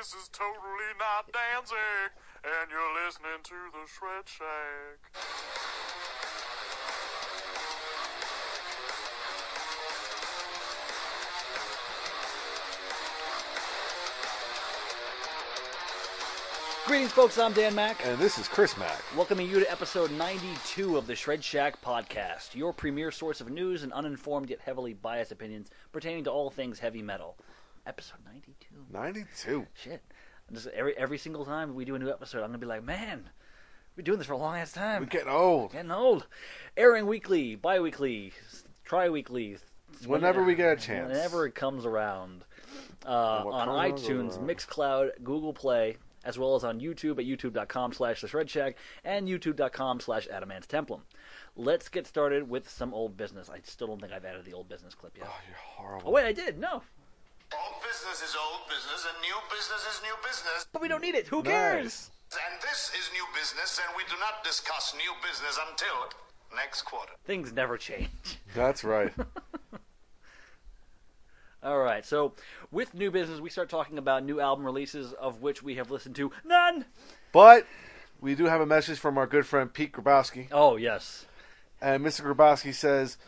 this is totally not Danzig, and you're listening to the Shred Shack. Greetings, folks. I'm Dan Mac. And this is Chris Mack. Welcoming you to episode 92 of the Shred Shack podcast, your premier source of news and uninformed yet heavily biased opinions pertaining to all things heavy metal. Episode 92. 92. Shit. Just every every single time we do a new episode, I'm gonna be like, man, we're doing this for a long ass time. We're getting old. Getting old. Airing weekly, bi-weekly, tri-weekly. Whenever we get a chance. Whenever it comes around. Uh, on iTunes, around. Mixcloud, Google Play, as well as on YouTube at youtube.com slash the shred shack and youtube.com slash adamant's templum. Let's get started with some old business. I still don't think I've added the old business clip yet. Oh, you're horrible. Oh, wait, I did. No. Old business is old business, and new business is new business. But we don't need it. Who cares? Nice. And this is new business, and we do not discuss new business until next quarter. Things never change. That's right. All right, so with new business, we start talking about new album releases, of which we have listened to none. but we do have a message from our good friend Pete Grabowski. Oh yes, And Mr. Grabowski says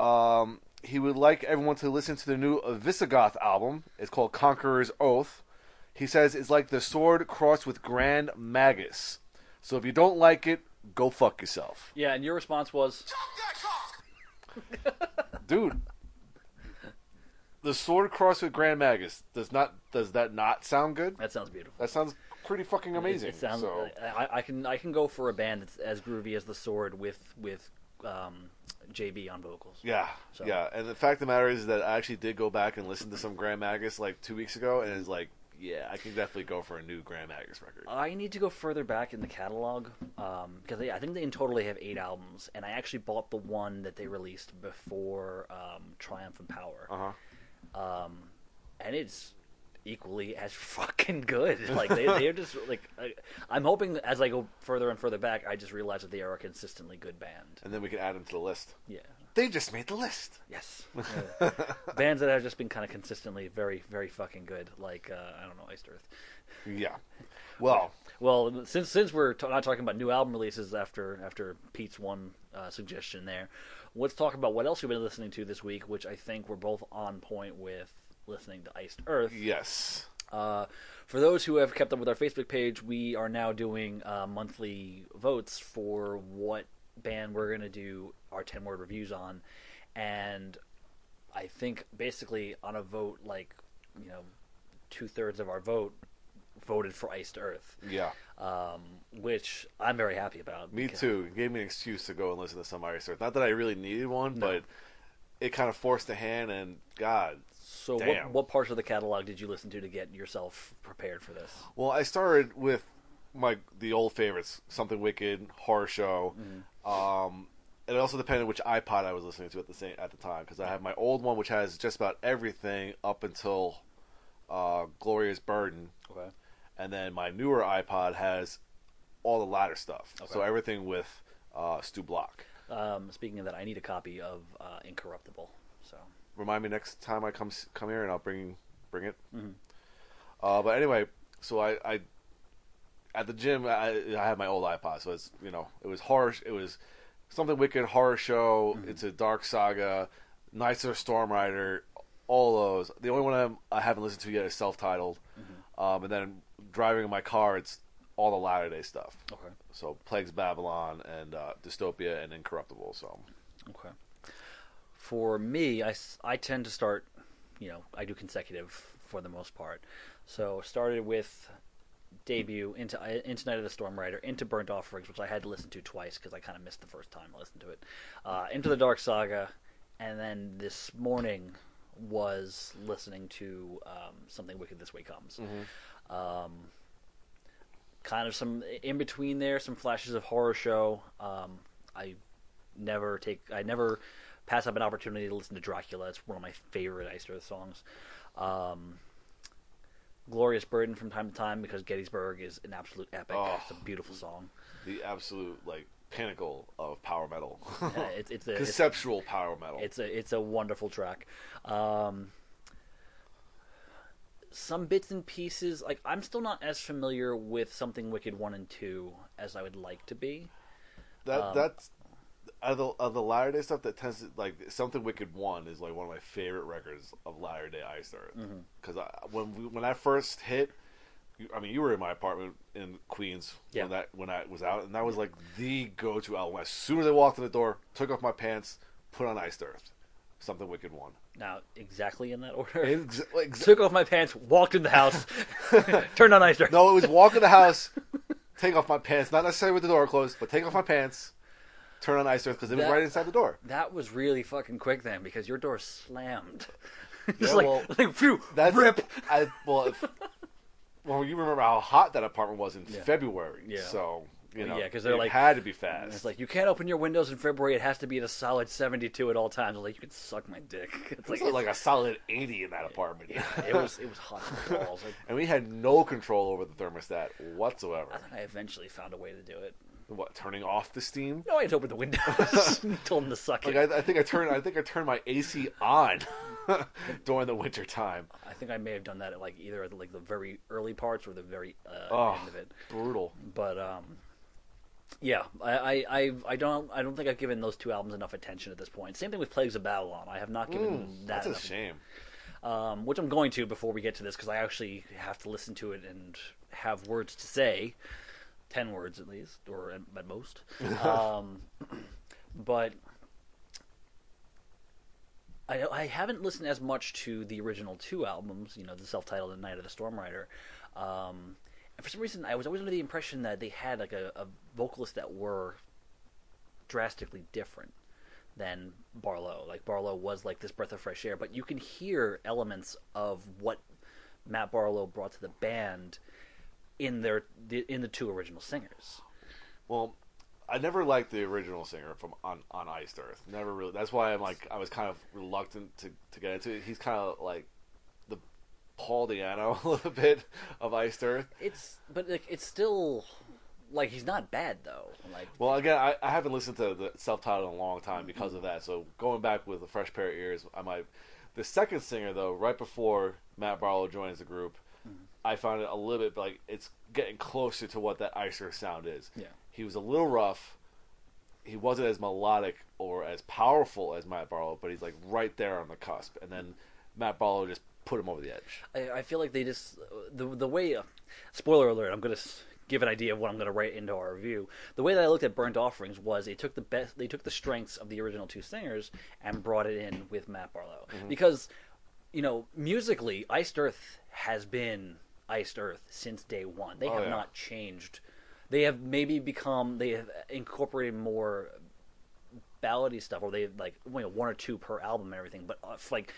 um, he would like everyone to listen to the new Visigoth album. It's called Conqueror's Oath. He says it's like the sword crossed with Grand Magus. So if you don't like it, go fuck yourself. yeah. And your response was, Dude. The sword crossed with Grand Magus does not does that not sound good? "That sounds beautiful." That sounds pretty fucking amazing. It, it sounds. so I, I can I can go for a band that's as groovy as the Sword with with um, JB on vocals. yeah, So- yeah. And the fact of the matter is that I actually did go back and listen to some Grand Magus like two weeks ago, and it's like, yeah, I can definitely go for a new Grand Magus record. I need to go further back in the catalog um, because they, I think they in total they have eight albums, and I actually bought the one that they released before um, Triumph and Power, Uh huh. um, and it's equally as fucking good. Like they they're just like I, I'm hoping as I go further and further back, I just realize that they are a consistently good band. And then we can add them to the list. Yeah. They just made the list. Yes. Yeah. Bands that have just been kind of consistently very, very fucking good, like uh, I don't know, Iced Earth. Yeah. Well, Well, since since we're t- not talking about new album releases after after Pete's one uh, suggestion there, let's talk about what else we've been listening to this week, which I think we're both on point with listening to Iced Earth. yes. Uh, for those who have kept up with our Facebook page, we are now doing uh, monthly votes for what band we're going to do our 10 word reviews on. And I think basically on a vote, like, you know, two thirds of our vote voted for Iced Earth, Yeah. um, which I'm very happy about. Me too. It gave me an excuse to go and listen to some Iced Earth. Not that I really needed one, No. but it kind of forced a hand. And God, So, what, Damn. what parts of the catalog did you listen to to get yourself prepared for this? Well, I started with my the old favorites, something wicked, horror show. Um, it also depended which iPod I was listening to at the same at the time because I have my old one which has just about everything up until uh, Glorious Burden, Okay. and then my newer iPod has all the latter stuff. So everything with uh, Stu Block. Um, speaking of that, I need a copy of uh, Incorruptible. So. Remind me next time I come come here and I'll bring bring it. Mhm. Uh, but anyway, so I, I at the gym I, I had my old iPod, so it's you know it was harsh. It was something wicked horror show. It's a dark saga, Knights of the Storm Rider, all those. The only one I'm, I haven't listened to yet is self-titled. Um, and then driving in my car, it's all the latter day stuff. Okay. So Plagues Babylon and uh, Dystopia and Incorruptible. So Okay. For me, I, I tend to start, you know, I do consecutive for the most part. So started with debut into into Night of the Storm Rider, into Burnt Offerings, which I had to listen to twice because I kind of missed the first time I listened to it. Uh, into the Dark Saga, and then this morning was listening to um, Something Wicked This Way Comes. Um, kind of some in between there, some flashes of horror show. Um, I never take, I never pass up an opportunity to listen to Dracula. It's one of my favorite Iced Earth songs. Um, Glorious Burden from time to time because Gettysburg is an absolute epic. Oh. It's a beautiful song. the absolute like pinnacle of power metal, Uh, it's it's a it's, conceptual power metal. it's a it's a wonderful track. Um, some bits and pieces. Like I'm still not as familiar with something Wicked one and two as I would like to be. That Um, that's of the of the Latter Day stuff that tends to like something Wicked One is like one of my favorite records of Latter Day Earth Mm-hmm. because when we, when I first hit, I mean you were in my apartment in Queens Yeah. when that when I was out and that was like the go to album. As soon as I walked in the door, took off my pants, put on Iced Earth, something Wicked One. Now, exactly in that order. Ex- like, Took off my pants, walked in the house, turned on ice. Earth. no, it was walk in the house, take off my pants, not necessarily with the door closed, but take off my pants, turn on ice Earth because it was That- right inside the door. That was really fucking quick then because your door slammed. Just Yeah, like, well, like phew, That's rip. I well, if, well, you remember how hot that apartment was in. February. Yeah. So you know, Yeah, 'cause they're it like- had to be fast. it's like you can't open your windows in February. It has to be at a solid seventy-two at all times. I was like, you can suck my dick. It's like, like, like a solid eighty in that apartment. it was it was hot balls. Like, and we had no control over the thermostat I whatsoever. think I eventually found a way to do it. What turning off the steam? No, I had to open the windows. Told him to suck Like it. I, I think I turned I think I turned my AC on during the winter time. I think I may have done that at like either at like the very early parts or the very uh, Oh, end of it. brutal. But um, yeah, I, I I don't I don't think I've given those two albums enough attention at this point. Same thing with Plagues of Babylon. I have not given that Mm, That's a shame. um, which I'm going to before we get to this because I actually have to listen to it and have words to say, ten words at least, or at, at most. um, but I, I haven't listened as much to the original two albums, you know, the self-titled and Night of the Storm Rider. Um, and for some reason, I was always under the impression that they had like a, a vocalist that were drastically different than Barlow. Like Barlow was like this breath of fresh air, but you can hear elements of what Matt Barlow brought to the band in their in the two original singers. Well, I never liked the original singer from on on Iced Earth. Never really. That's why I'm like I was kind of reluctant to to get into it. He's kind of like Paul Di'Anno a little bit of Iced Earth. It's but like it's still like he's not bad though. Like Well, again, I, I haven't listened to the self-titled in a long time because of that. So going back with a fresh pair of ears, I might. The second singer, though, right before Matt Barlow joins the group, mm-hmm. I found it a little bit like it's getting closer to what that Iced Earth sound is. Yeah. He was a little rough. He wasn't as melodic or as powerful as Matt Barlow, but he's like right there on the cusp. And then Matt Barlow just put him over the edge. I, I feel like they just the the way. Uh, spoiler alert! I'm gonna give an idea of what I'm gonna write into our review. The way that I looked at Burnt Offerings was they took the best, they took the strengths of the original two singers and brought it in with Matt Barlow because you know musically, Iced Earth has been Iced Earth since day one. They Oh, have yeah. not changed. They have maybe become they have incorporated more ballady stuff, or they like you know, one or two per album and everything. But uh, like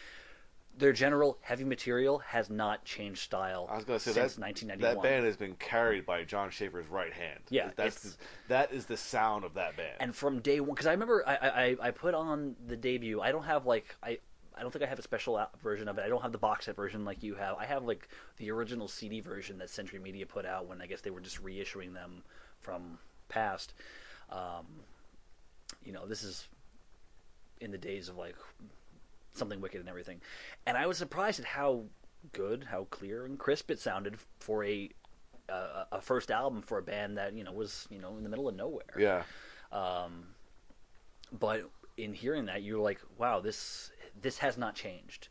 their general heavy material has not changed style I was going to say since that 1991. that band has been carried by Jon Schaffer's right hand. Yeah, that's the, that is the sound of that band. and from day one, because I remember I, I I put on the debut. I don't have like I. I don't think I have a special version of it. I don't have the box set version like you have. I have like the original CD version that Century Media put out when I guess they were just reissuing them from past. Um, you know, this is in the days of like something wicked and everything, and I was surprised at how good, how clear and crisp it sounded for a a, a first album for a band that you know was you know in the middle of nowhere. Yeah. Um, but in hearing that you're like wow this this has not changed.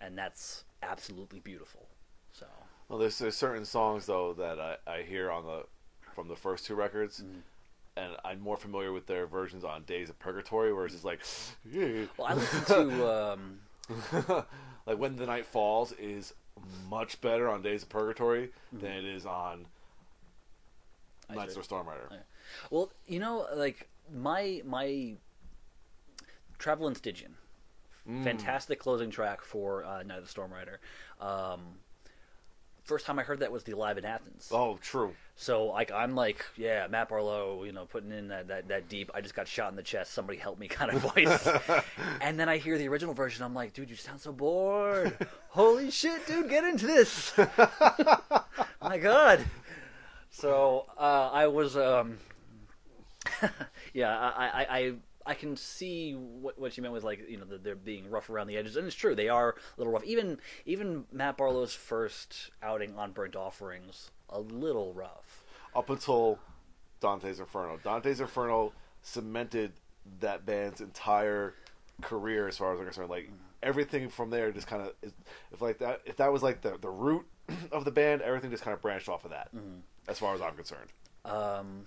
And that's absolutely beautiful. So. Well, there's, there's certain songs though that I, I hear on the from the first two records, Mm-hmm. And I'm more familiar with their versions on Days of Purgatory, where it's just like, well i listened to um like when the night falls is much better on Days of Purgatory Mm-hmm. than it is on Nights Earth. of Storm Rider. well you know like my my travel in stygian fantastic closing track for uh, night of the storm rider um first time i heard that was the live in athens Oh, true. So like I'm like, yeah, Matt Barlow, you know, putting in that, that, that deep I just got shot in the chest, somebody help me kind of voice. and then I hear the original version, I'm like, dude, you sound so bored. Holy shit, dude, get into this. My God. So uh, I was um yeah, I, I, I I can see what what you meant with like you know the, they're being rough around the edges, and it's true they are a little rough. Even even Matt Barlow's first outing on Burnt Offerings, a little rough. up until Dante's Inferno. Dante's Inferno cemented that band's entire career, as far as I'm concerned. Like everything from there, just kind of if like that if that was like the the root of the band, everything just kind of branched off of that. As far as I'm concerned, Um,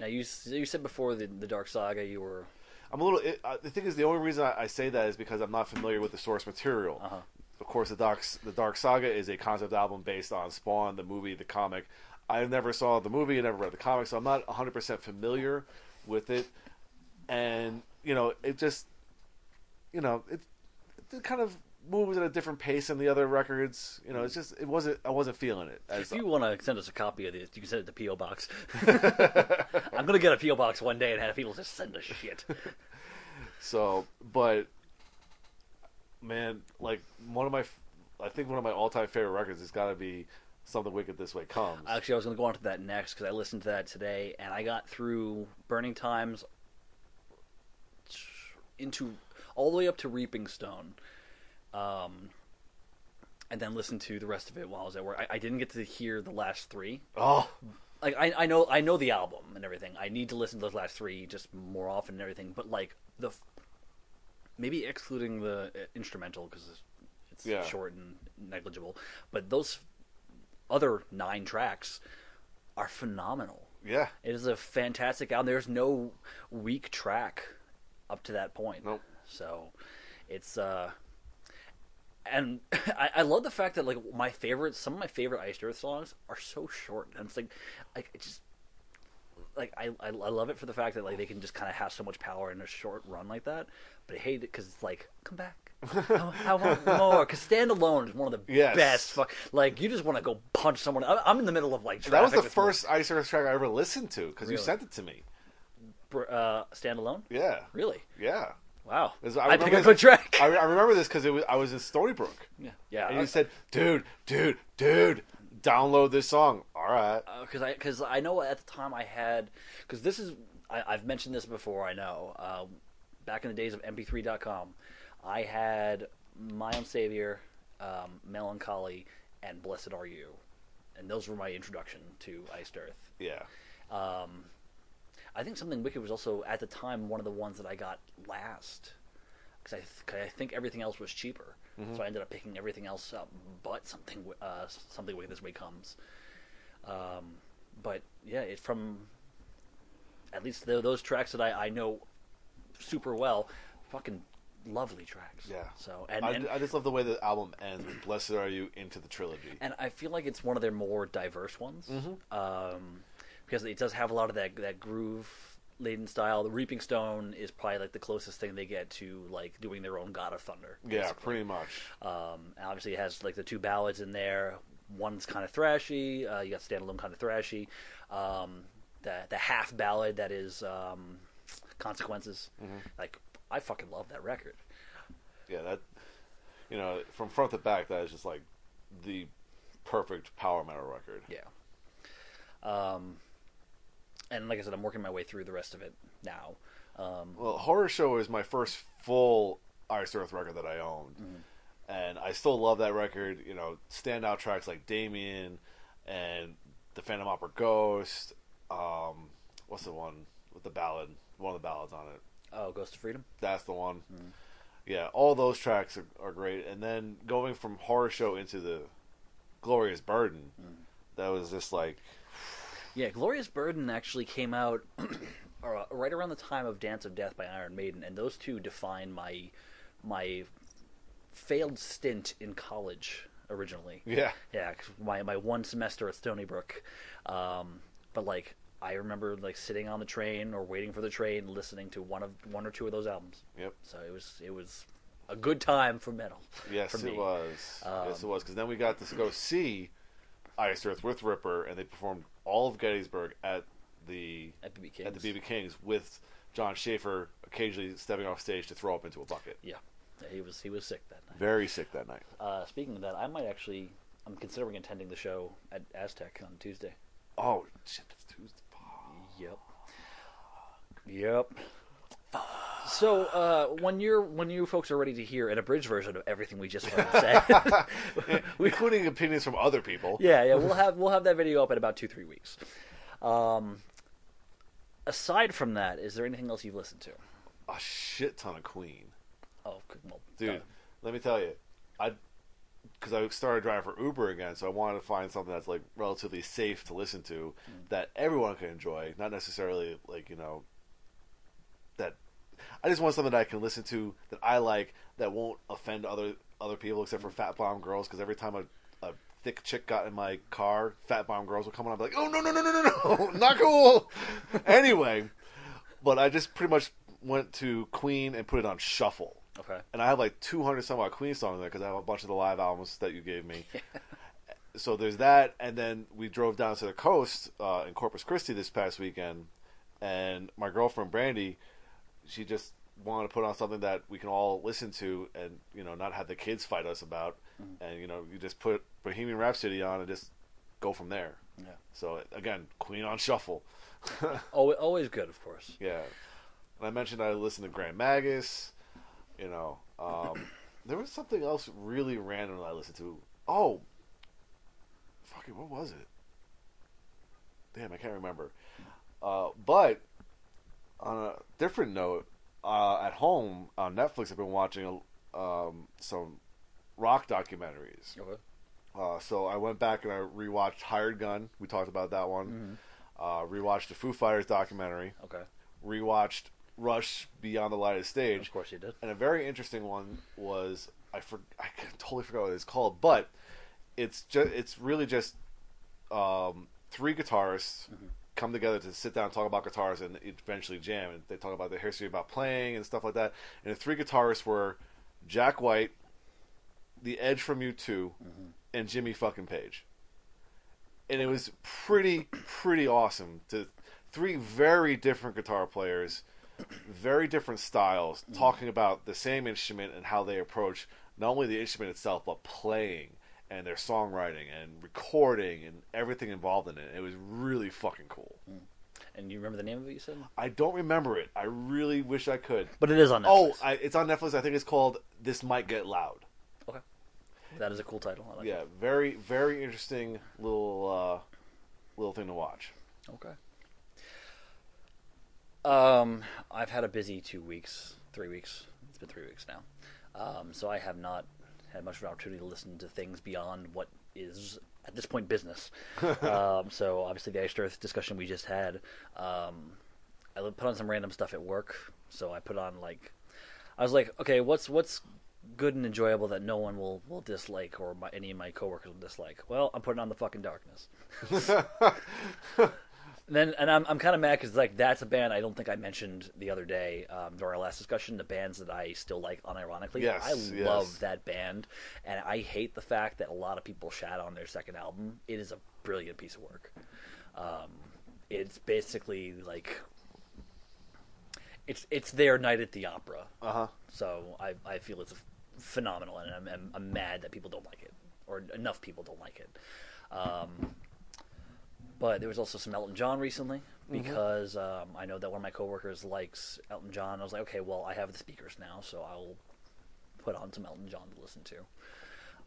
now you you said before the the Dark Saga you were I'm a little. It, uh, the thing is, the only reason I, I say that is because I'm not familiar with the source material. Uh-huh. Of course, the Dark the Dark Saga is a concept album based on Spawn, the movie, the comic. I never saw the movie, I never read the comic, so I'm not 100 percent familiar with it. And you know, it just, you know, it, it kind of moves at a different pace than the other records. You know, it's just it wasn't. I wasn't feeling it. As, If you want to send us a copy of this, you can send it to PO Box. I'm gonna get a PO Box one day and have people just send us shit. So, but man, like one of my, I think one of my all-time favorite records has got to be "Something Wicked This Way Comes." Actually, I was gonna go on to that next because I listened to that today and I got through Burning Times into all the way up to Reaping Stone, um, and then listened to the rest of it while I was at work. I, I didn't get to hear the last three. oh, like I, I know I know the album and everything. I need to listen to those last three just more often and everything. But like the maybe excluding the uh, instrumental because it's, it's Yeah. short and negligible. But those other nine tracks are phenomenal. yeah, It is a fantastic album. There's no weak track up to that point. Nope. So it's uh and I, I love the fact that like my favorite some of my favorite Iced Earth songs are so short. And it's like like it just like I, I I love it for the fact that like they can just kind of have so much power in a short run like that. But I hate it because it's like come back. I, I want more. Because Stand Alone is one of the Yes. best. Fuck, like you just want to go punch someone. I'm, I'm in the middle of like that was the first Iced Earth track I ever listened to because you sent it to me. Uh, Stand Alone. Yeah, Really? yeah. Wow. This- I, pick remember a good this- track. I, I remember this because was I was in Stony Brook, yeah. Yeah. and you said, "Dude, dude, dude, download this song." All right, because I because I know at the time I had because this is I, I've mentioned this before. I know um, back in the days of MP3.com, I had My Own Savior, um, Melancholy, and Blessed Are You, and those were my introduction to Iced Earth. yeah, Um, I think something wicked was also at the time one of the ones that I got last because I, th- I think everything else was cheaper, so I ended up picking everything else up, but something uh, something wicked this way comes. Um, but yeah, it from at least tho- those tracks that I, I know super well, fucking lovely tracks. yeah. So and, I, and I just love the way the album ends "Blessed Are You" into the trilogy. and I feel like it's one of their more diverse ones Mm-hmm. um, because it does have a lot of that that groove laden style. The Reaping Stone is probably like the closest thing they get to like doing their own God of Thunder. yeah, basically. pretty much. Um, obviously, it has like the two ballads in there. One's kind of thrashy. Uh, you got standalone kind of thrashy. Um, the the half ballad that is um, consequences. Mm-hmm. Like I fucking love that record. Yeah, that you know, from front to back, that is just like the perfect power metal record. Yeah. Um, and like I said, I'm working my way through the rest of it now. Um, Well, Horror Show is my first full Iced Earth record that I owned, and I still love that record. You know, standout tracks like Damien and the Phantom Opera Ghost. Um, what's the one with the ballad? One of the ballads on it. oh, Ghost of Freedom. That's the one. Yeah, all those tracks are, are great. And then going from Horror Show into the Glorious Burden, that was just like, Yeah, Glorious Burden actually came out right around the time of Dance of Death by Iron Maiden, and those two define my my failed stint in college originally. yeah, Yeah, my my one semester at Stony Brook, um, but like I remember like sitting on the train or waiting for the train, listening to one of one or two of those albums. yep. So it was it was a good time for metal. Yes, for it was. yes, it Um, was. Because then we got to go see Iced Earth with Ripper, and they performed all of Gettysburg at the At BB King's. at the BB Kings with Jon Schaffer occasionally stepping off stage to throw up into a bucket. Yeah, he was he was sick that night. Very sick that night. Uh, speaking of that, I might actually I'm considering attending the show at Aztec on Tuesday. Oh shit! It's Tuesday. Yep. Yep. So uh, when you're when you folks are ready to hear an abridged version of everything we just said, including opinions from other people. yeah, yeah, we'll have we'll have that video up in about two three weeks. Um, aside from that, is there anything else you've listened to? A shit ton of Queen. Oh, well, Dude, uh, let me tell you, I because I started driving for Uber again, so I wanted to find something that's like relatively safe to listen to that everyone can enjoy, not necessarily like you know that. I just want something that I can listen to that I like that won't offend other other people except for fat bomb girls. Because every time a, a thick chick got in my car, fat bomb girls would come on. I'd be like, oh no no no no no no, not cool. anyway, but I just pretty much went to Queen and put it on shuffle okay. and I have like 200 some odd Queen songs there because I have a bunch of the live albums that you gave me. so there's that, and then we drove down to the coast uh, in Corpus Christi this past weekend, and my girlfriend Brandy, she just wanted to put on something that we can all listen to, and you know, not have the kids fight us about, and you know, you just put Bohemian Rhapsody on and just go from there. Yeah. So again, Queen on shuffle. Always, always good, of course. Yeah. And I mentioned I listened to Grand Magus. You know, um, there was something else really random that I listened to. Oh, fucking, what was it? Damn, I can't remember. Uh, but on a different note, uh, at home on Netflix, I've been watching um, some rock documentaries. Okay. Uh, so I went back and I rewatched Hired Gun. We talked about that one. Uh, rewatched the Foo Fighters documentary. Okay. Rewatched Rush Beyond the Lighted Stage. Of course you did. And a very interesting one was I for, I totally forgot what it's called, but it's just it's really just um, three guitarists come together to sit down and talk about guitars and eventually jam. And they talk about their history about playing and stuff like that. And the three guitarists were Jack White, The Edge from U 2 mm-hmm. and Jimmy fucking Page. And it was pretty pretty awesome to three very different guitar players very different styles mm-hmm. talking about the same instrument and how they approach not only the instrument itself but playing and their songwriting and recording and everything involved in it. It was really fucking cool. And you remember the name of it? You said, I don't remember it. I really wish I could. but it is on Netflix. Oh, I, it's on Netflix. I think it's called "This Might Get Loud." okay. That is a cool title. I like Yeah, very very interesting little uh, little thing to watch. Okay. Um, I've had a busy two weeks, three weeks. It's been three weeks now. Um, so I have not had much of an opportunity to listen to things beyond what is at this point business. um, so obviously the Iced Earth discussion we just had. Um, I put on some random stuff at work. So I put on like, I was like, okay, what's what's good and enjoyable that no one will will dislike or my, any of my coworkers will dislike? Well, I'm putting on the fucking darkness. And then and I'm I'm kind of mad because like that's a band I don't think I mentioned the other day um, during our last discussion. The bands that I still like unironically. Yes, I yes. love that band, and I hate the fact that a lot of people shat on their second album. It is a brilliant piece of work. Um, it's basically like it's it's their night at the opera. Uh huh. So I I feel it's phenomenal, and I'm, I'm, I'm mad that people don't like it, or enough people don't like it. Um, but there was also some Elton John recently because um, I know that one of my coworkers likes Elton John. I was like, okay, well, I have the speakers now, so I'll put on some Elton John to listen to.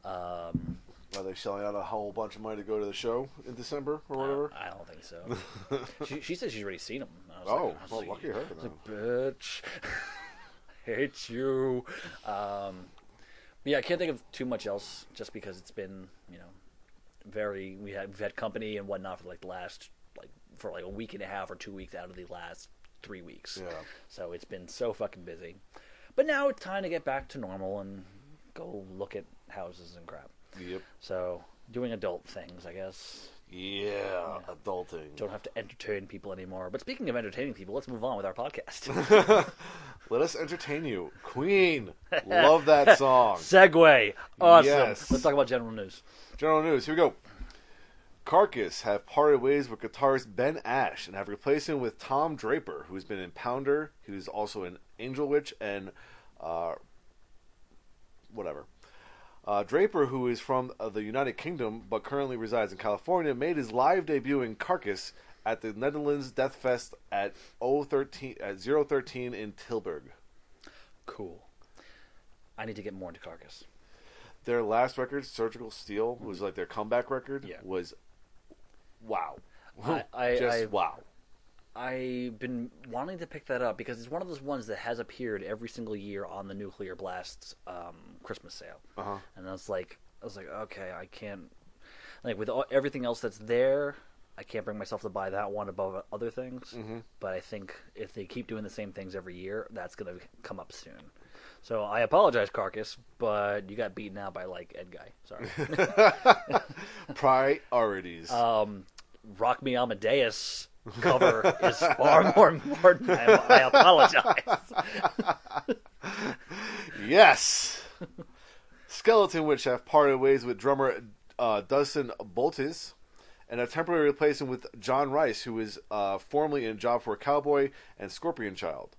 Um, Are they shelling out a whole bunch of money to go to the show in December or whatever? I don't think so. she, she said she's already seen. I was Oh, like, I well, like- lucky her, I like, bitch, hate you. Um, yeah, I can't think of too much else, just because it's been you know very we had we've had company and whatnot for like the last like for like a week and a half or two weeks out of the last three weeks. Yeah. So it's been so fucking busy. But now it's time to get back to normal and go look at houses and crap. Yep. So doing adult things, I guess. Yeah, adulting. Don't have to entertain people anymore. But speaking of entertaining people, let's move on with our podcast. Let us entertain you. Queen. Love that song. segue. Awesome. Yes. Let's talk about general news. General news. Here we go. Carcass have parted ways with guitarist Ben Ash and have replaced him with Tom Draper, who's been in Pounder, who's also in Angel Witch and uh, whatever. Uh, Draper, who is from uh, the United Kingdom but currently resides in California, made his live debut in Carcass at the Netherlands Death Fest at 013 at 013 in Tilburg. Cool. I need to get more into Carcass. Their last record, Surgical Steel, was like their comeback record. Yeah. Was wow. I- I- Just I- wow. I've been wanting to pick that up because it's one of those ones that has appeared every single year on the Nuclear Blast um, Christmas sale, Uh-huh. and I was like, I was like, okay, I can't like with all, everything else that's there, I can't bring myself to buy that one above other things. Mm-hmm. But I think if they keep doing the same things every year, that's gonna come up soon. So I apologize, Carcass, but you got beaten out by like Edguy. Sorry. Priorities. um, Rock Me Amadeus cover is far more important. I, I apologize. yes. Skeleton Witch have parted ways with drummer uh, Dustin Boltjes and a temporary replacement with John Rice, who is uh, formerly in Job for a Cowboy and Scorpion Child.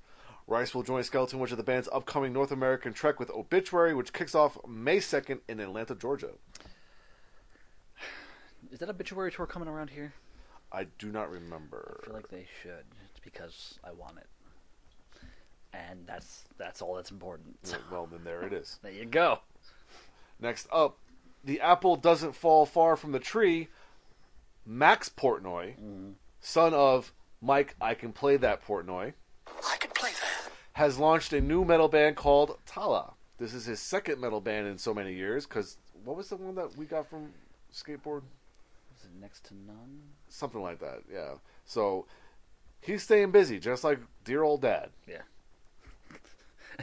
Rice will join Skeleton Witch at the band's upcoming North American trek with Obituary, which kicks off May 2nd in Atlanta, Georgia. Is that obituary tour coming around here? I do not remember. I feel like they should. It's because I want it, and that's that's all that's important. Well, then there it is. There you go. Next up, the apple doesn't fall far from the tree. Max Portnoy, son of Mike, I can play that Portnoy, I can play that. has launched a new metal band called Tallah. This is his second metal band in so many years. Because what was the one that we got from Skateboard? Is it next to none? Something like that. Yeah. So he's staying busy, just like dear old dad. Yeah.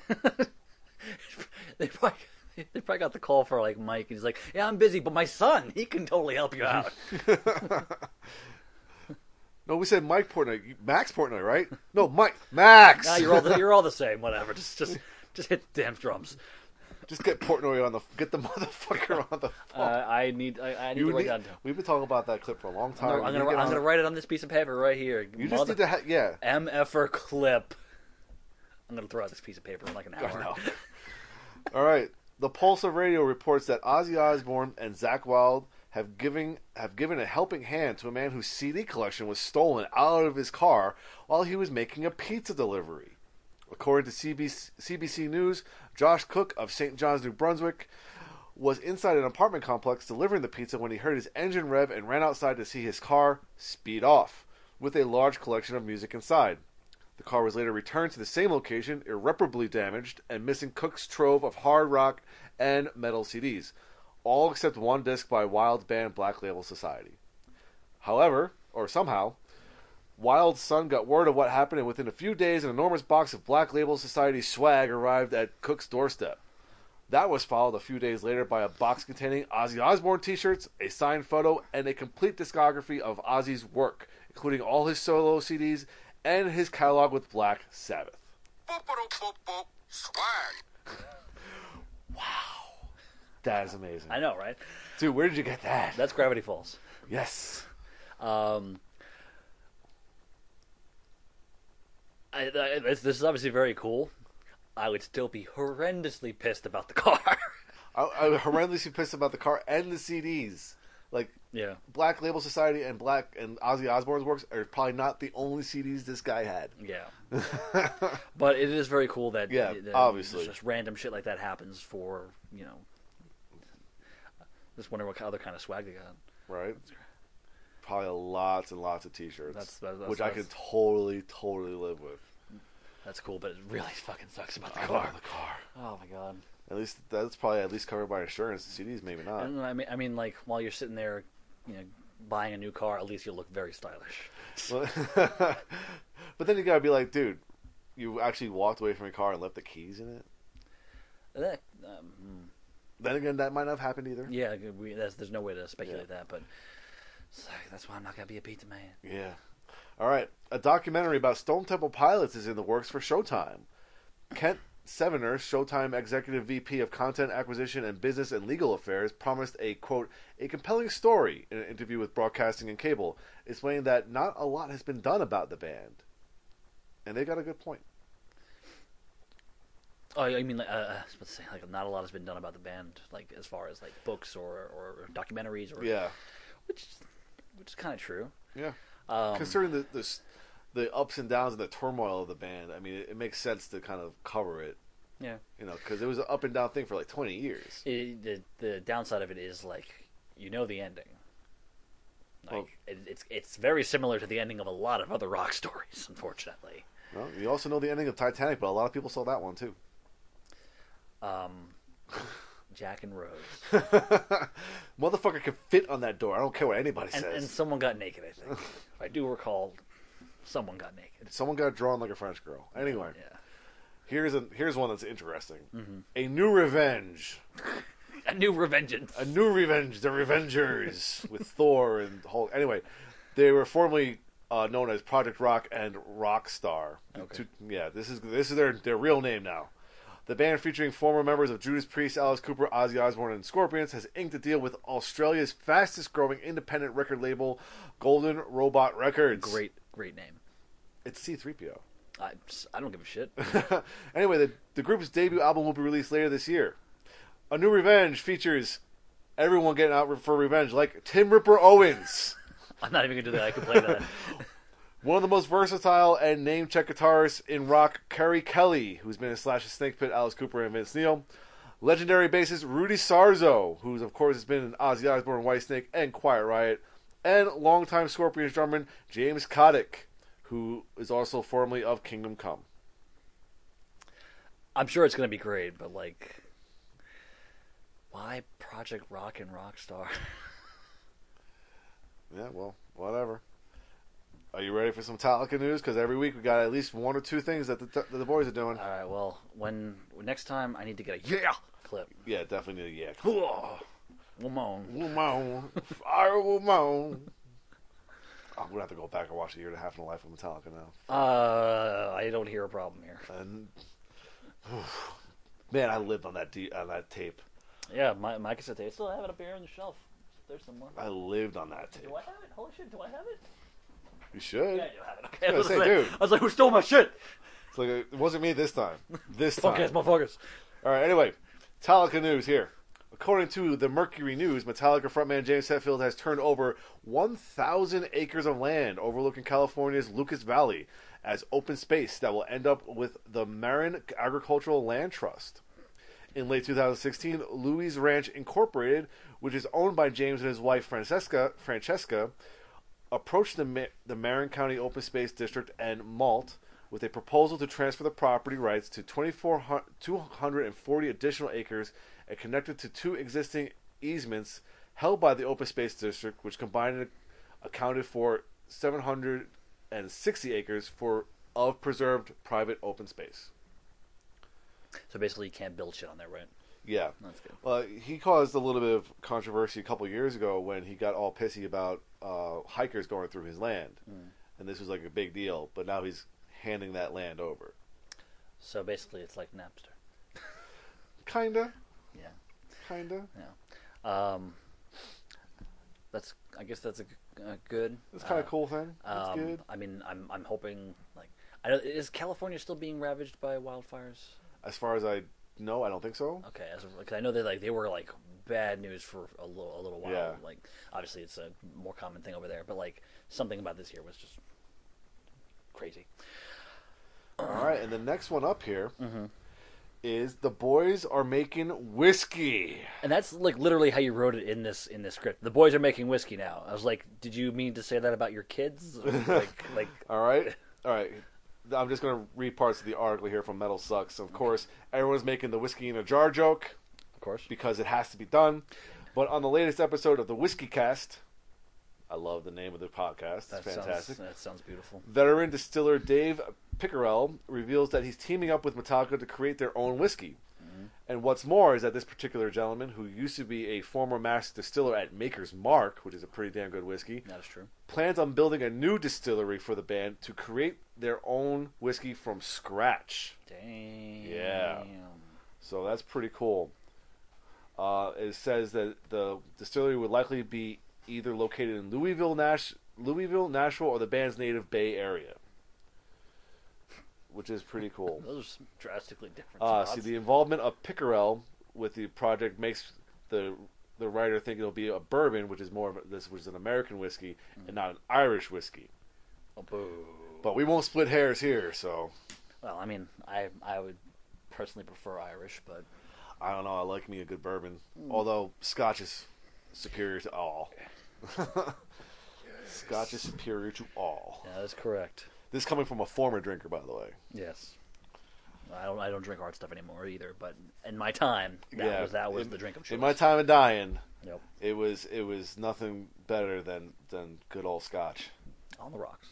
they probably they probably got the call for like Mike, and he's like, "Yeah, I'm busy, but my son, he can totally help you out." No, we said Mike Portnoy, Max Portnoy, right? No, Mike, Max. nah, you're all the, you're all the same. Whatever. Just just just hit the damn drums. Just get Portnoy on the get the motherfucker on the phone. Uh, I need I, I need You to write need- that down. we've been talking about that clip for a long I'm time. gonna, I'm gonna, I'm gonna write it on this piece of paper right here. You just need to, ha- yeah. MFR clip. I'm gonna throw out this piece of paper in like an I hour. know. All right. The Pulse of Radio reports that Ozzy Osbourne and Zakk Wylde have given have given a helping hand to a man whose CD collection was stolen out of his car while he was making a pizza delivery. According to CBC, CBC News, Josh Cook of St. John's, New Brunswick, was inside an apartment complex delivering the pizza when he heard his engine rev and ran outside to see his car speed off with a large collection of music inside. The car was later returned to the same location, irreparably damaged, and missing Cook's trove of hard rock and metal CDs, all except one disc by Wylde band Black Label Society. However, or somehow, Wylde's son got word of what happened, and within a few days, an enormous box of Black Label Society swag arrived at Cook's doorstep. That was followed a few days later by a box containing Ozzy Osbourne t shirts, a signed photo, and a complete discography of Ozzy's work, including all his solo CDs and his catalog with Black Sabbath. Swag. That is amazing. I know, right? Dude, where did you get that? That's Gravity Falls. yes. Um, I, I, this, this is obviously very cool. I would still be horrendously pissed about the car. I, I was horrendously pissed about the car and the CDs. Like, yeah. Black Label Society and Black and Ozzy Osbourne's works are probably not the only CDs this guy had. Yeah. but it is very cool that Yeah, that obviously. just random shit like that happens for you know. Just wonder what other kind of swag they got. right? Probably lots and lots of T-shirts, That's- that's- that's- which I could totally, totally live with. That's cool, but it really fucking sucks about the I car. the car. Oh my god. At least that's probably at least covered by insurance. The CDs maybe not. And I mean, I mean, like while you're sitting there, you know, buying a new car, at least you'll look very stylish. but then you gotta be like, dude, you actually walked away from your car and left the keys in it. That, um, hmm. Then again, that might not have happened either. yeah, we, there's no way to speculate that, but like, that's why I'm not gonna be a pizza man. Yeah. All right. A documentary about Stone Temple Pilots is in the works for Showtime. Kent Sevener, Showtime Executive VP of Content Acquisition and Business and Legal Affairs, promised a quote a compelling story in an interview with Broadcasting and Cable, explaining that not a lot has been done about the band, and they got a good point. Oh, I mean, like, uh, I was about to say, like, not a lot has been done about the band, like as far as like books or, or documentaries, or Yeah. which which is kind of true. Yeah. Um, Considering the, the the ups and downs and the turmoil of the band, I mean, it, it makes sense to kind of cover it. Yeah. You know, because it was an up and down thing for like 20 years. It, the the downside of it is like you know the ending. Like Well- it, it's it's very similar to the ending of a lot of other rock stories, unfortunately. Well, you also know the ending of Titanic, but a lot of people saw that one too. Um, Jack and Rose, Motherfucker can fit on that door. I don't care what anybody and, says. and someone got naked. I think, I do recall, someone got naked. Someone got drawn like a French girl. Anyway, Yeah, here's a here's one that's interesting. Mm-hmm. A new revenge. a new revengeance. A new revenge. The Revengers with Thor and Hulk. Anyway, they were formerly uh, known as Project Rock and Rockstar. Okay. To- yeah, this is this is their their real name now. The band, featuring former members of Judas Priest, Alice Cooper, Ozzy Osbourne, and Scorpions, has inked a deal with Australia's fastest-growing independent record label, Golden Robot Records. Great, great name. It's C-3PO. I, I don't give a shit. anyway, the, the group's debut album will be released later this year. A New Revenge features everyone getting out for revenge, like Tim Ripper Owens, I'm not even gonna do that. I can play that. one of the most versatile and name check guitarists in rock, Keri Kelli, who's been in Slash and Snake Pit, Alice Cooper, and Vince Neil. Legendary bassist Rudy Sarzo, who's of course has been in Ozzy Osbourne, Whitesnake, and Quiet Riot, and longtime Scorpions drummer James Kottak, who is also formerly of Kingdom Come. I'm sure it's gonna be great, but like, why Project Rock and Rockstar? Yeah, well, whatever. Are you ready for some Metallica news? Because every week we got at least one or two things that the, that the boys are doing. All right. Well, when next time I need to get a yeah clip. Yeah, definitely need a yak. We'll moan. Woman, fire woman. I'm gonna have to go back and watch a year and a half in the life of Metallica now. Uh, I don't hear a problem here. And man, I lived on that de- on that tape. Yeah, my my cassette tape. I still have it up here on the shelf. There's some more. I lived on that tape. Do I have it? Holy shit! Do I have it? You should. Yeah, I do have it. Okay. I gonna was, say, like, dude. I was like, who stole my shit? It's like it wasn't me this time. This time. fuck Focus, motherfuckers. All right. Anyway, Metallica news here. According to the Mercury News, Metallica frontman James Hetfield has turned over 1,000 acres of land overlooking California's Lucas Valley as open space that will end up with the Marin Agricultural Land Trust. In late 2016, Louis Ranch Incorporated, which is owned by James and his wife Francesca, Francesca approached the, Ma- the Marin County Open Space District and Malt with a proposal to transfer the property rights to 2400 240 additional acres and connected to two existing easements held by the Open Space District, which combined accounted for 760 acres for of preserved private open space. So basically, you can't build shit on there, right? Yeah. That's good. Well, he caused a little bit of controversy a couple years ago when he got all pissy about uh, hikers going through his land, and this was like a big deal. But now he's handing that land over, So basically, it's like Napster. kinda, Yeah. kinda. Yeah. Um, that's. I guess that's a good. It's kind of uh, cool thing. It's Um, good. I mean, I'm I'm hoping like. I don't, is California still being ravaged by wildfires? As far as I know, I don't think so. Okay, because I know they like they were like bad news for a little a little while. Yeah. Like obviously it's a more common thing over there, but like something about this year was just crazy. All right, and the next one up here is the boys are making whiskey. And that's like literally how you wrote it in this in this script. The boys are making whiskey now. I was like, did you mean to say that about your kids? like like All right, all right. I'm just gonna read parts of the article here from Metal Sucks. Of course, everyone's making the whiskey in a jar joke. of course. because it has to be done. But on the latest episode of the Whiskey Cast, I love the name of the podcast. It's That fantastic. sounds that sounds beautiful. Veteran distiller Dave Pickerell reveals that he's teaming up with Metallica to create their own whiskey. And what's more is that this particular gentleman, who used to be a former master distiller at Maker's Mark, which is a pretty damn good whiskey, That is true. plans on building a new distillery for the band to create their own whiskey from scratch. Damn. Yeah. So that's pretty cool. Uh, it says that the distillery would likely be either located in Louisville, Nash, Louisville, Nashville, or the band's native Bay Area, which is pretty cool. Those are some drastically different. Uh, see, the involvement of Pickerell with the project makes the the writer think it'll be a bourbon, which is more of a, this was an American whiskey and not an Irish whiskey. Oh, boo. But we won't split hairs here, so Well, I mean, I I would personally prefer Irish, but I don't know. I like me a good bourbon, although Scotch is superior to all. Scotch is superior to all. yeah, that's correct. This coming from a former drinker, by the way. Yes. I don't. I don't drink hard stuff anymore either. But in my time, that was that was in, the drink of choice. In my time of dying, Yep. it was it was nothing better than than good old Scotch. On the rocks.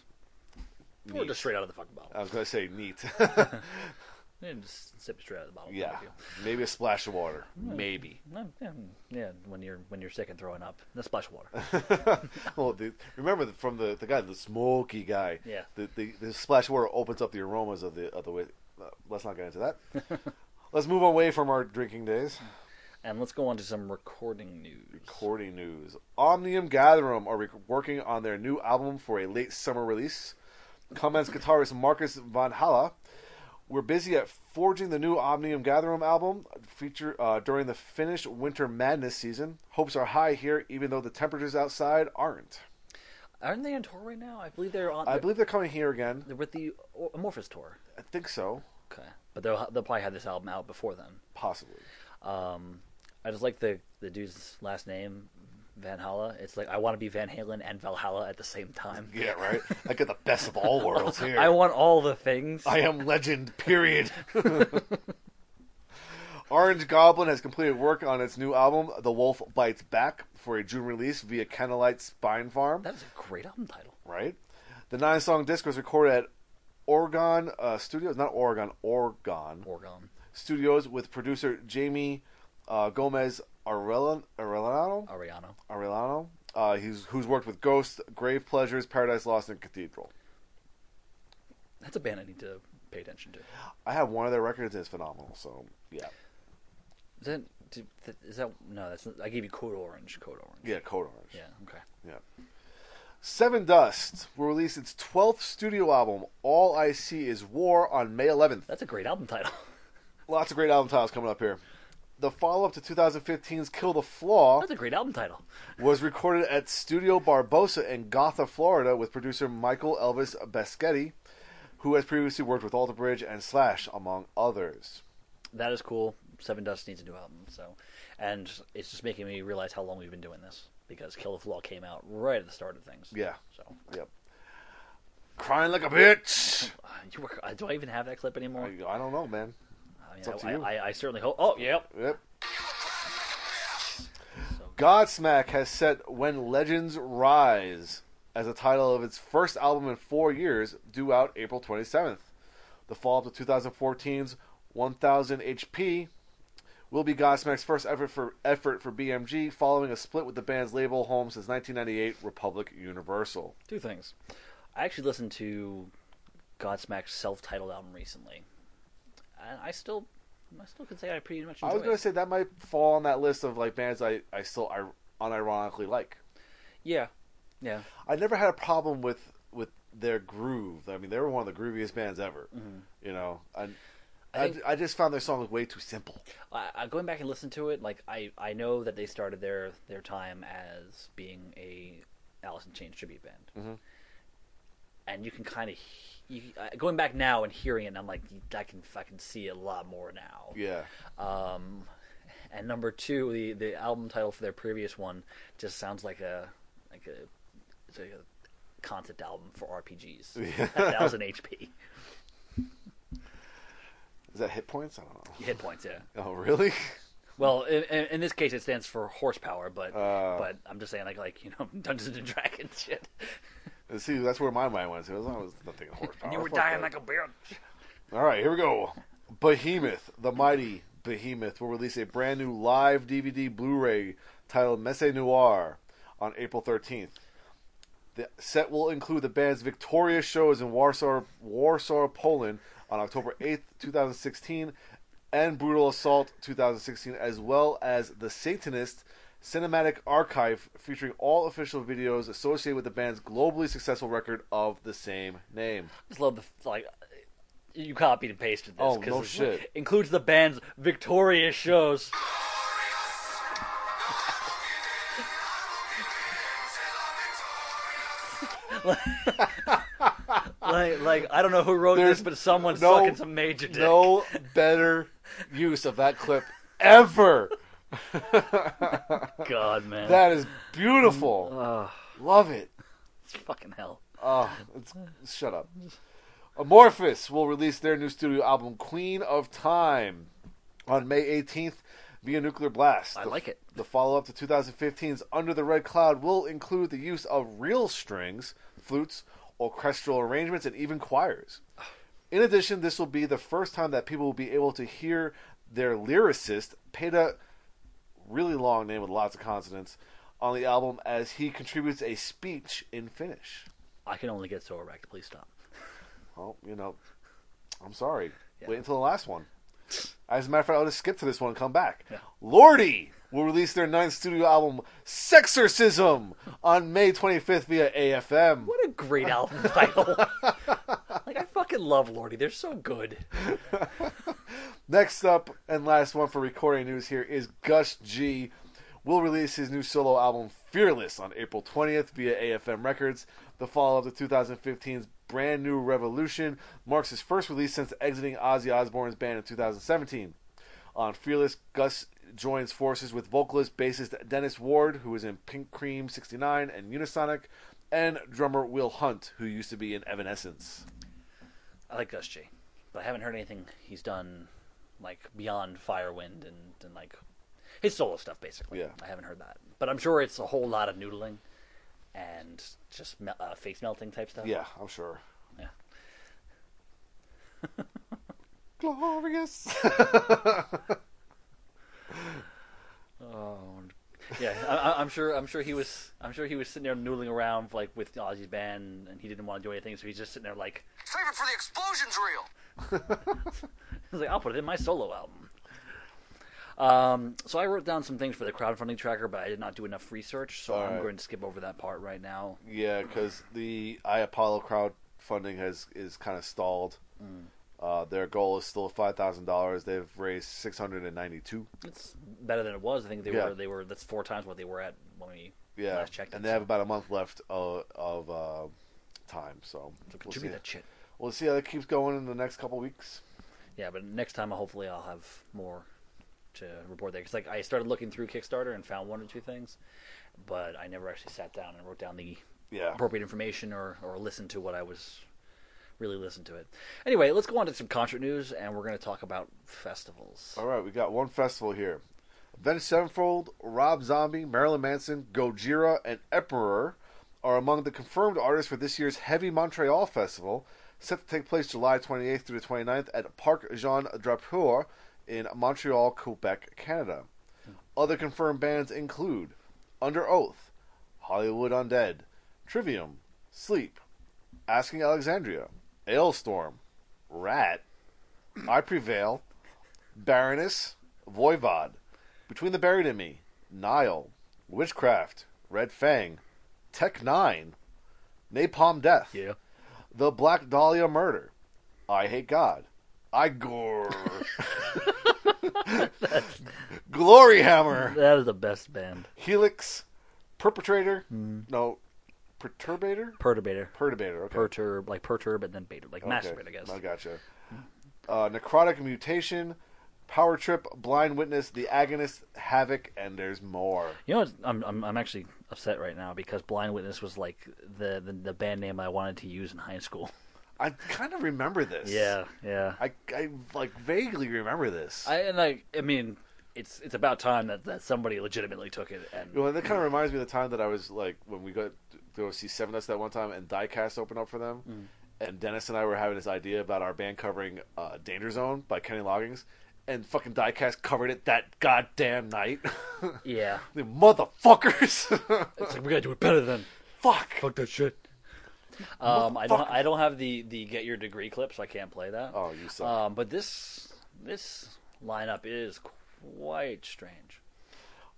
Or just straight out of the fucking bottle. I was gonna say neat. Yeah, just sip it straight out of the bottle. yeah, no big deal. maybe a splash of water, maybe. Yeah, yeah, when you're when you're sick and throwing up, the splash of water. well, the, remember the, from the the guy, the smoky guy. Yeah. The, the the splash of water opens up the aromas of the of the. whi- Uh, let's not get into that. let's move away from our drinking days. and let's go on to some recording news. Recording news. Omnium Gatherum are rec- working on their new album for a late summer release. Comments guitarist Markus Vanhala. We're busy at forging the new Omnium Gatherum album feature uh, during the Finnish Winter Madness season. Hopes are high here, even though the temperatures outside aren't. Aren't they on tour right now? I believe they're on. I they're- believe they're coming here again. they're with the Amorphis tour. I think so, Okay, but they'll they'll probably have this album out before then. possibly. Um, I just like the the dude's last name, Vanhala. It's like I want to be Van Halen and Valhalla at the same time. Yeah, right. I get the best of all worlds here. I want all the things. I am legend, period. Orange Goblin has completed work on its new album, The Wolf Bites Back, for a June release via Candlelight Spinefarm. that is a great album title. Right? The nine song disc was recorded at Oregon uh, Studios, not Oregon, Orgone Orgone, Studios with producer Jamie uh, Gomez Arellano. Arellano? Ariano. Arellano. Uh, he's, who's worked with Ghost, Grave Pleasures, Paradise Lost, and Cathedral. That's a band I need to pay attention to. I have one of their records, it's phenomenal. So, yeah. Is that is that no? That's I gave you Code Orange. Code Orange. Yeah, Code Orange. Yeah. Okay. Yeah. Sevendust will release its 12th studio album, All I See Is War, on May 11th. That's a great album title. Lots of great album titles coming up here. The follow up to 2015's Kill the Flaw That's a great album title. was recorded at Studio Barbosa in Gotha, Florida, with producer Michael Elvis Baskette, who has previously worked with Alter Bridge and Slash, among others. That is cool. Sevendust needs a new album. So, and it's just making me realize how long we've been doing this because Kill the Flaw came out right at the start of things. Yeah. So, Yep. Crying like a bitch. you were, uh, do I even have that clip anymore? I, I don't know, man. I, mean, it's up to I. I, I certainly hope. Oh, yep. Yep. Godsmack has set When Legends Rise as the title of its first album in four years, due out April 27th. The follow up to 2014's 1000 HP will be Godsmack's first effort for effort for BMG, following a split with the band's label home since 1998, Republic Universal. two things. I actually listened to Godsmack's self-titled album recently, and I still, I still can say I pretty much enjoy I was going to say that might fall on that list of like bands I, I still I unironically like. Yeah, yeah. I never had a problem with with their groove. I mean, they were one of the grooviest bands ever. You know, and I I, think- I, just found their song way too simple. I, I going back and listen to it, like I, I know that they started their their time as being a Alice in Chains tribute band, Mhm. and you can kind of you, going back now and hearing it, I'm like, I can can see a lot more now. Yeah, Um, and number two, the the album title for their previous one just sounds like a like a it's like a concept album for RPGs. A thousand HP is that hit points? I don't know. hit points. Yeah. Oh, really? Well, in, in, in this case, it stands for horsepower, but Uh. but I'm just saying like like you know Dungeons and Dragons shit. See, that's where my mind went. to. I was nothing horsepower. you were Fuck dying that. like a bitch. All right, here we go. Behemoth, the mighty Behemoth, will release a brand new live DVD Blu-ray titled Messe Noir on April 13th. The set will include the band's victorious shows in Warsaw, Warsaw, Poland on October 8th, 2016, and Brutal Assault 2016, as well as the Satanist Cinematic Archive featuring all official videos associated with the band's globally successful record of the same name. Just love the like. You copied and pasted this. Oh, no shit. Includes the band's victorious shows. like, like I don't know who wrote There's this, but someone's no- sucking some major dick. no better use of that clip ever. God, man, That is beautiful. oh, Love it. it's fucking hell. Oh, it's, shut up. Amorphis will release their new studio album Queen of Time on May 18th via Nuclear Blast. I The- like it. The follow up to 2015's Under the Red Cloud will include the use of real strings, flutes, orchestral arrangements, and even choirs. In addition, this will be the first time that people will be able to hear their lyricist, Pekka, really long name with lots of consonants, on the album as he contributes a speech in Finnish. I can only get so erect. Please stop. Well, you know, I'm sorry. Yeah. Wait until the last one. As a matter of fact, I'll just skip to this one and come back. Yeah. Lordi will release their ninth studio album, Sexorcism, on May 25th via AFM. What a great album title! like I fucking love Lordi. They're so good. Next up and last one for recording news here is Gus G. Will release his new solo album Fearless on April 20th via AFM Records. The follow up to 2015's Brand New Revolution marks his first release since exiting Ozzy Osbourne's band in 2017. On Fearless, Gus joins forces with vocalist bassist Dennis Ward, who is in Pink Cream 69 and Unisonic, and drummer Will Hunt, who used to be in Evanescence. I like Gus G, but I haven't heard anything he's done like beyond Firewind and, and like his solo stuff. Basically, Yeah. I haven't heard that, but I'm sure it's a whole lot of noodling and just me- uh, face melting type stuff. Yeah, I'm sure. Yeah. Glorious. Oh, yeah. I, I- I'm sure. I'm sure he was. I'm sure he was sitting there noodling around like with Ozzy's band, and he didn't want to do anything, so he's just sitting there like, Save it for the explosions reel. he's like, I'll put it in my solo album. Um, so I wrote down some things for the crowdfunding tracker, but I did not do enough research, so All I'm right. going to skip over that part right now. Yeah, because the I iApollo crowdfunding has is kind of stalled. Mm. Uh, their goal is still five thousand dollars. They've raised six hundred and ninety-two. It's better than it was. I think they Yeah. were. They were. That's four times what they were at when we Yeah, last checked. and it, they have about a month left of, of uh, time. So, so we'll see. contribute that shit. We'll see how that keeps going in the next couple weeks. Yeah, but next time, hopefully, I'll have more to report there. Because like I started looking through Kickstarter and found one or two things, but I never actually sat down and wrote down the Yeah. appropriate information or or listened to what I was really listen to it. Anyway, let's go on to some concert news, and we're going to talk about festivals. All right, we got one festival here. Avenged Sevenfold, Rob Zombie, Marilyn Manson, Gojira, and Emperor are among the confirmed artists for this year's Heavy Montreal Festival, set to take place July 28th through the 29th at Parc Jean Drapeau in Montreal, Quebec, Canada. Other confirmed bands include Underoath, Hollywood Undead, Trivium, Sleep, Asking Alexandria, Halestorm, Ratt, I Prevail, Baroness, Voivod, Between the Buried and Me, Nile, Witchcraft, Red Fang, Tech N9ne, Napalm Death, Yeah, The Black Dahlia Murder, I Hate God, Igor, Gloryhammer, that is the best band. Helix, Perpetrator, mm-hmm. no, Perturbator, Perturbator, Perturbator, okay. perturb like perturb and then beta, like Okay, masturbate, I guess. I gotcha. Uh, necrotic mutation, power trip, blind witness, the agonist, havoc, and there's more. You know, what? I'm, I'm I'm actually upset right now because Blind Witness was like the, the the band name I wanted to use in high school. I kind of remember this. Yeah, yeah. I, I like vaguely remember this. I and I I mean, it's it's about time that, that somebody legitimately took it and well, that kind of reminds me of the time that I was like when we got to go see Sevendust that one time, and Diecast opened up for them, Mm. and Dennis and I were having this idea about our band covering uh, Danger Zone by Kenny Loggins, and fucking Diecast covered it that goddamn night. yeah. the motherfuckers. It's like we gotta do it better than Fuck. fuck that shit. Um, I don't I don't have the the get your degree clip, so I can't play that. Oh, you suck. Um, but this this lineup is quite strange.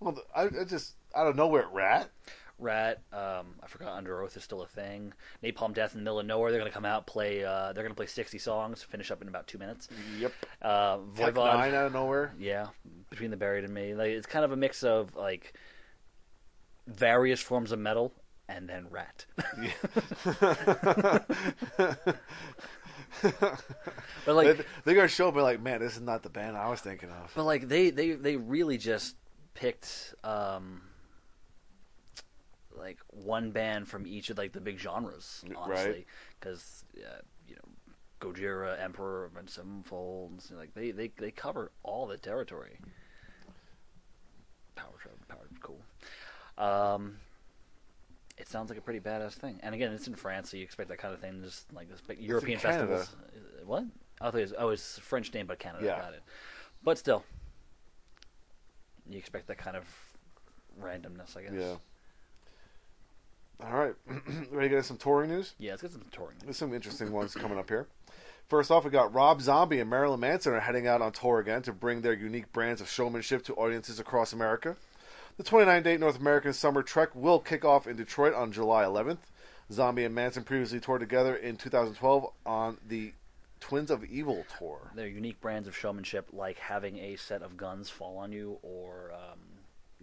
Well, th- I, I just out of nowhere, Ratt. Ratt, um, I forgot Underoath is still a thing. Napalm Death in the middle of nowhere. They're gonna come out play. Uh, they're gonna play sixty songs, finish up in about two minutes. Yep. Uh, Tech Voivod, Nine out of nowhere. yeah, between the buried and me. Like it's kind of a mix of like various forms of metal and then Ratt. but like, they, they're gonna show up and like, man, this is not the band I was thinking of. but like they they they really just picked um like one band from each of like the big genres, honestly, because uh, you know. Gojira, Emperor, and Sevenfold, like they, they, they cover all the territory. Power Trip, Power cool. Um, it sounds like a pretty badass thing. And again, it's in France, so you expect that kind of thing. Just like this big European festivals. Uh, What? I thought it was, oh, it's a French name, but Canada. Yeah. Got it. But still, you expect that kind of randomness, I guess. Yeah. All right, ready to get some touring news? Yeah, let's get some touring. News. There's some interesting ones coming up here. First off, we got Rob Zombie and Marilyn Manson are heading out on tour again to bring their unique brands of showmanship to audiences across America. The 29 date North American Summer Trek will kick off in Detroit on July 11th. Zombie and Manson previously toured together in 2012 on the Twins of Evil tour. Their unique brands of showmanship, like having a set of guns fall on you, or um,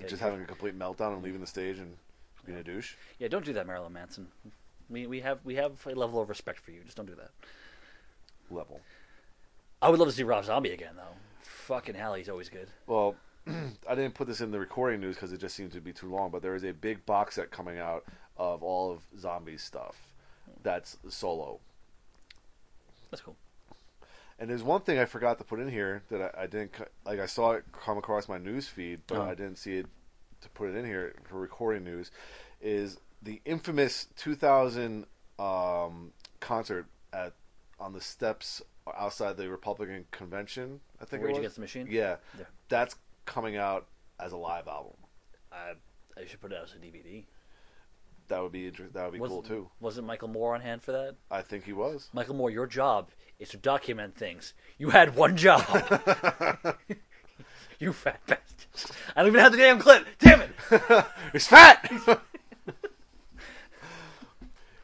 Just yeah, having a complete meltdown and leaving the stage and being a douche. yeah, don't do that, Marilyn Manson. We we have we have a level of respect for you. Just don't do that. Level. I would love to see Rob Zombie again, though. Fucking hell, he's always good. Well, I didn't put this in the recording news because it just seems to be too long. But there is a big box set coming out of all of Zombie's stuff. That's solo. That's cool. And there's one thing I forgot to put in here that I, I didn't like. I saw it come across my news feed, but Oh. I didn't see it to put it in here for recording news. Is the infamous 2000 um, concert at on the steps outside the Republican convention? I think Rage it was. Against the Machine? Yeah, Yeah. that's coming out as a live album. I I should put it out as a DVD. That would be inter- that would be Was, cool too. Wasn't Michael Moore on hand for that? I think he was. Michael Moore, your job is to document things. You had one job. you fat bastard. I don't even have the damn clip. Damn it. He's fat.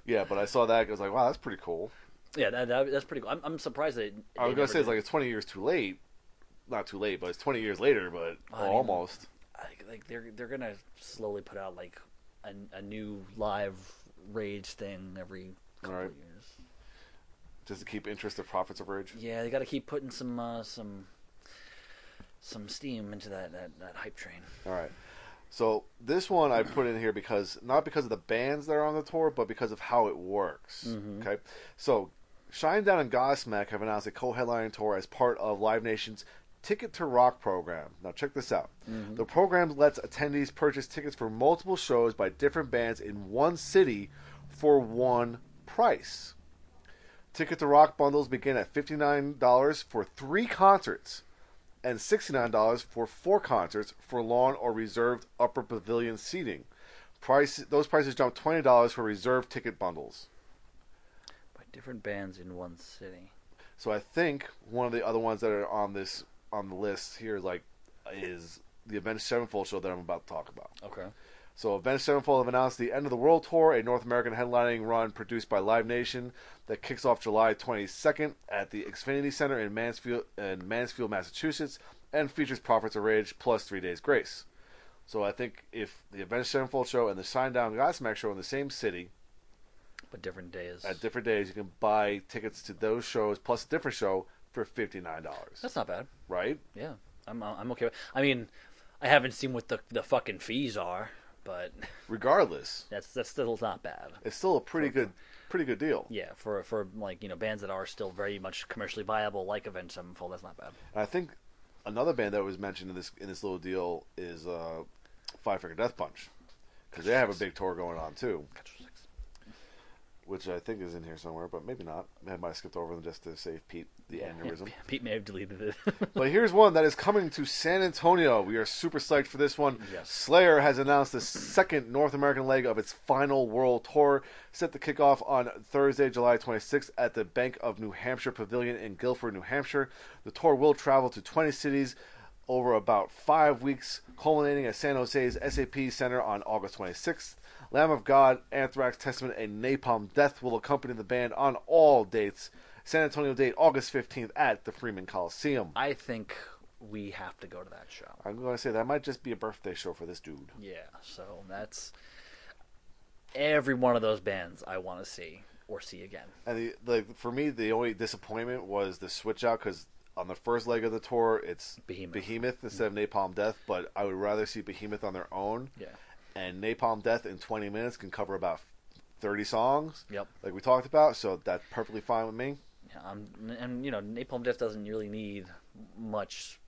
yeah, but I saw that. I was like, wow, that's pretty cool. Yeah, that, that, that's pretty cool. I'm, I'm surprised that. I was gonna say it's like it's 20 years too late. Not too late, but it's 20 years later. But I mean- almost. like, like they're they're gonna slowly put out like a, a new live rage thing every couple Right. of years. Just to keep interest of profits of rage. Yeah, they got to keep putting some uh, some some steam into that, that, that hype train. All right. So this one I put in here because not because of the bands that are on the tour, but because of how it works. Okay. So Shinedown and Godsmack have announced a co-headlining tour as part of Live Nation's Ticket to Rock program. Now check this out. Mm-hmm. The program lets attendees purchase tickets for multiple shows by different bands in one city for one price. Ticket to Rock bundles begin at $59 for three concerts and $69 for four concerts for lawn or reserved upper pavilion seating. Price those prices jump $20 for reserved ticket bundles. By different bands in one city. So I think one of the other ones that are on this on the list here is like is the Avenged Sevenfold show that I'm about to talk about. Okay. So Avenged Sevenfold have announced the End of the World Tour, a North American headlining run produced by Live Nation that kicks off July 22nd at the Xfinity Center in Mansfield, in Mansfield, Massachusetts, and features Prophets of Rage plus Three Days Grace. So I think if the Avenged Sevenfold show and the Shinedown Godsmack show in the same city But different days. at different days, you can buy tickets to those shows plus a different show for fifty nine dollars. That's not bad. Right? Yeah, I'm I'm okay. With, I mean, I haven't seen what the the fucking fees are, but Regardless, that's that's still not bad. it's still a pretty good, pretty good deal. Yeah, for for like you know bands that are still very much commercially viable, like Avenged Sevenfold, that's not bad. And I think another band that was mentioned in this in this little deal is uh, Five Finger Death Punch because they have a big tour going on too, which I think is in here somewhere, but maybe not. I might have skipped over them just to save Pete the aneurysm. Pete may have deleted it. But here's one that is coming to San Antonio. We are super psyched for this one. Yes. Slayer has announced the second North American leg of its final world tour, set to kick off on Thursday, July 26th at the Bank of New Hampshire Pavilion in Gilford, New Hampshire. The tour will travel to 20 cities over about five weeks, culminating at San Jose's SAP Center on August 26th. Lamb of God, Anthrax, Testament, and Napalm Death will accompany the band on all dates. San Antonio date August 15th at the Freeman Coliseum. I think we have to go to that show. I'm going to say that might just be a birthday show for this dude. Yeah, so that's every one of those bands I want to see or see again. And the, like for me, the only disappointment was the switch out because on the first leg of the tour, it's Behemoth. instead of Napalm Death. But I would rather see Behemoth on their own. Yeah. And Napalm Death in 20 minutes can cover about 30 songs, Yep. like we talked about. So that's perfectly fine with me. Yeah, um, and you know, Napalm Death doesn't really need much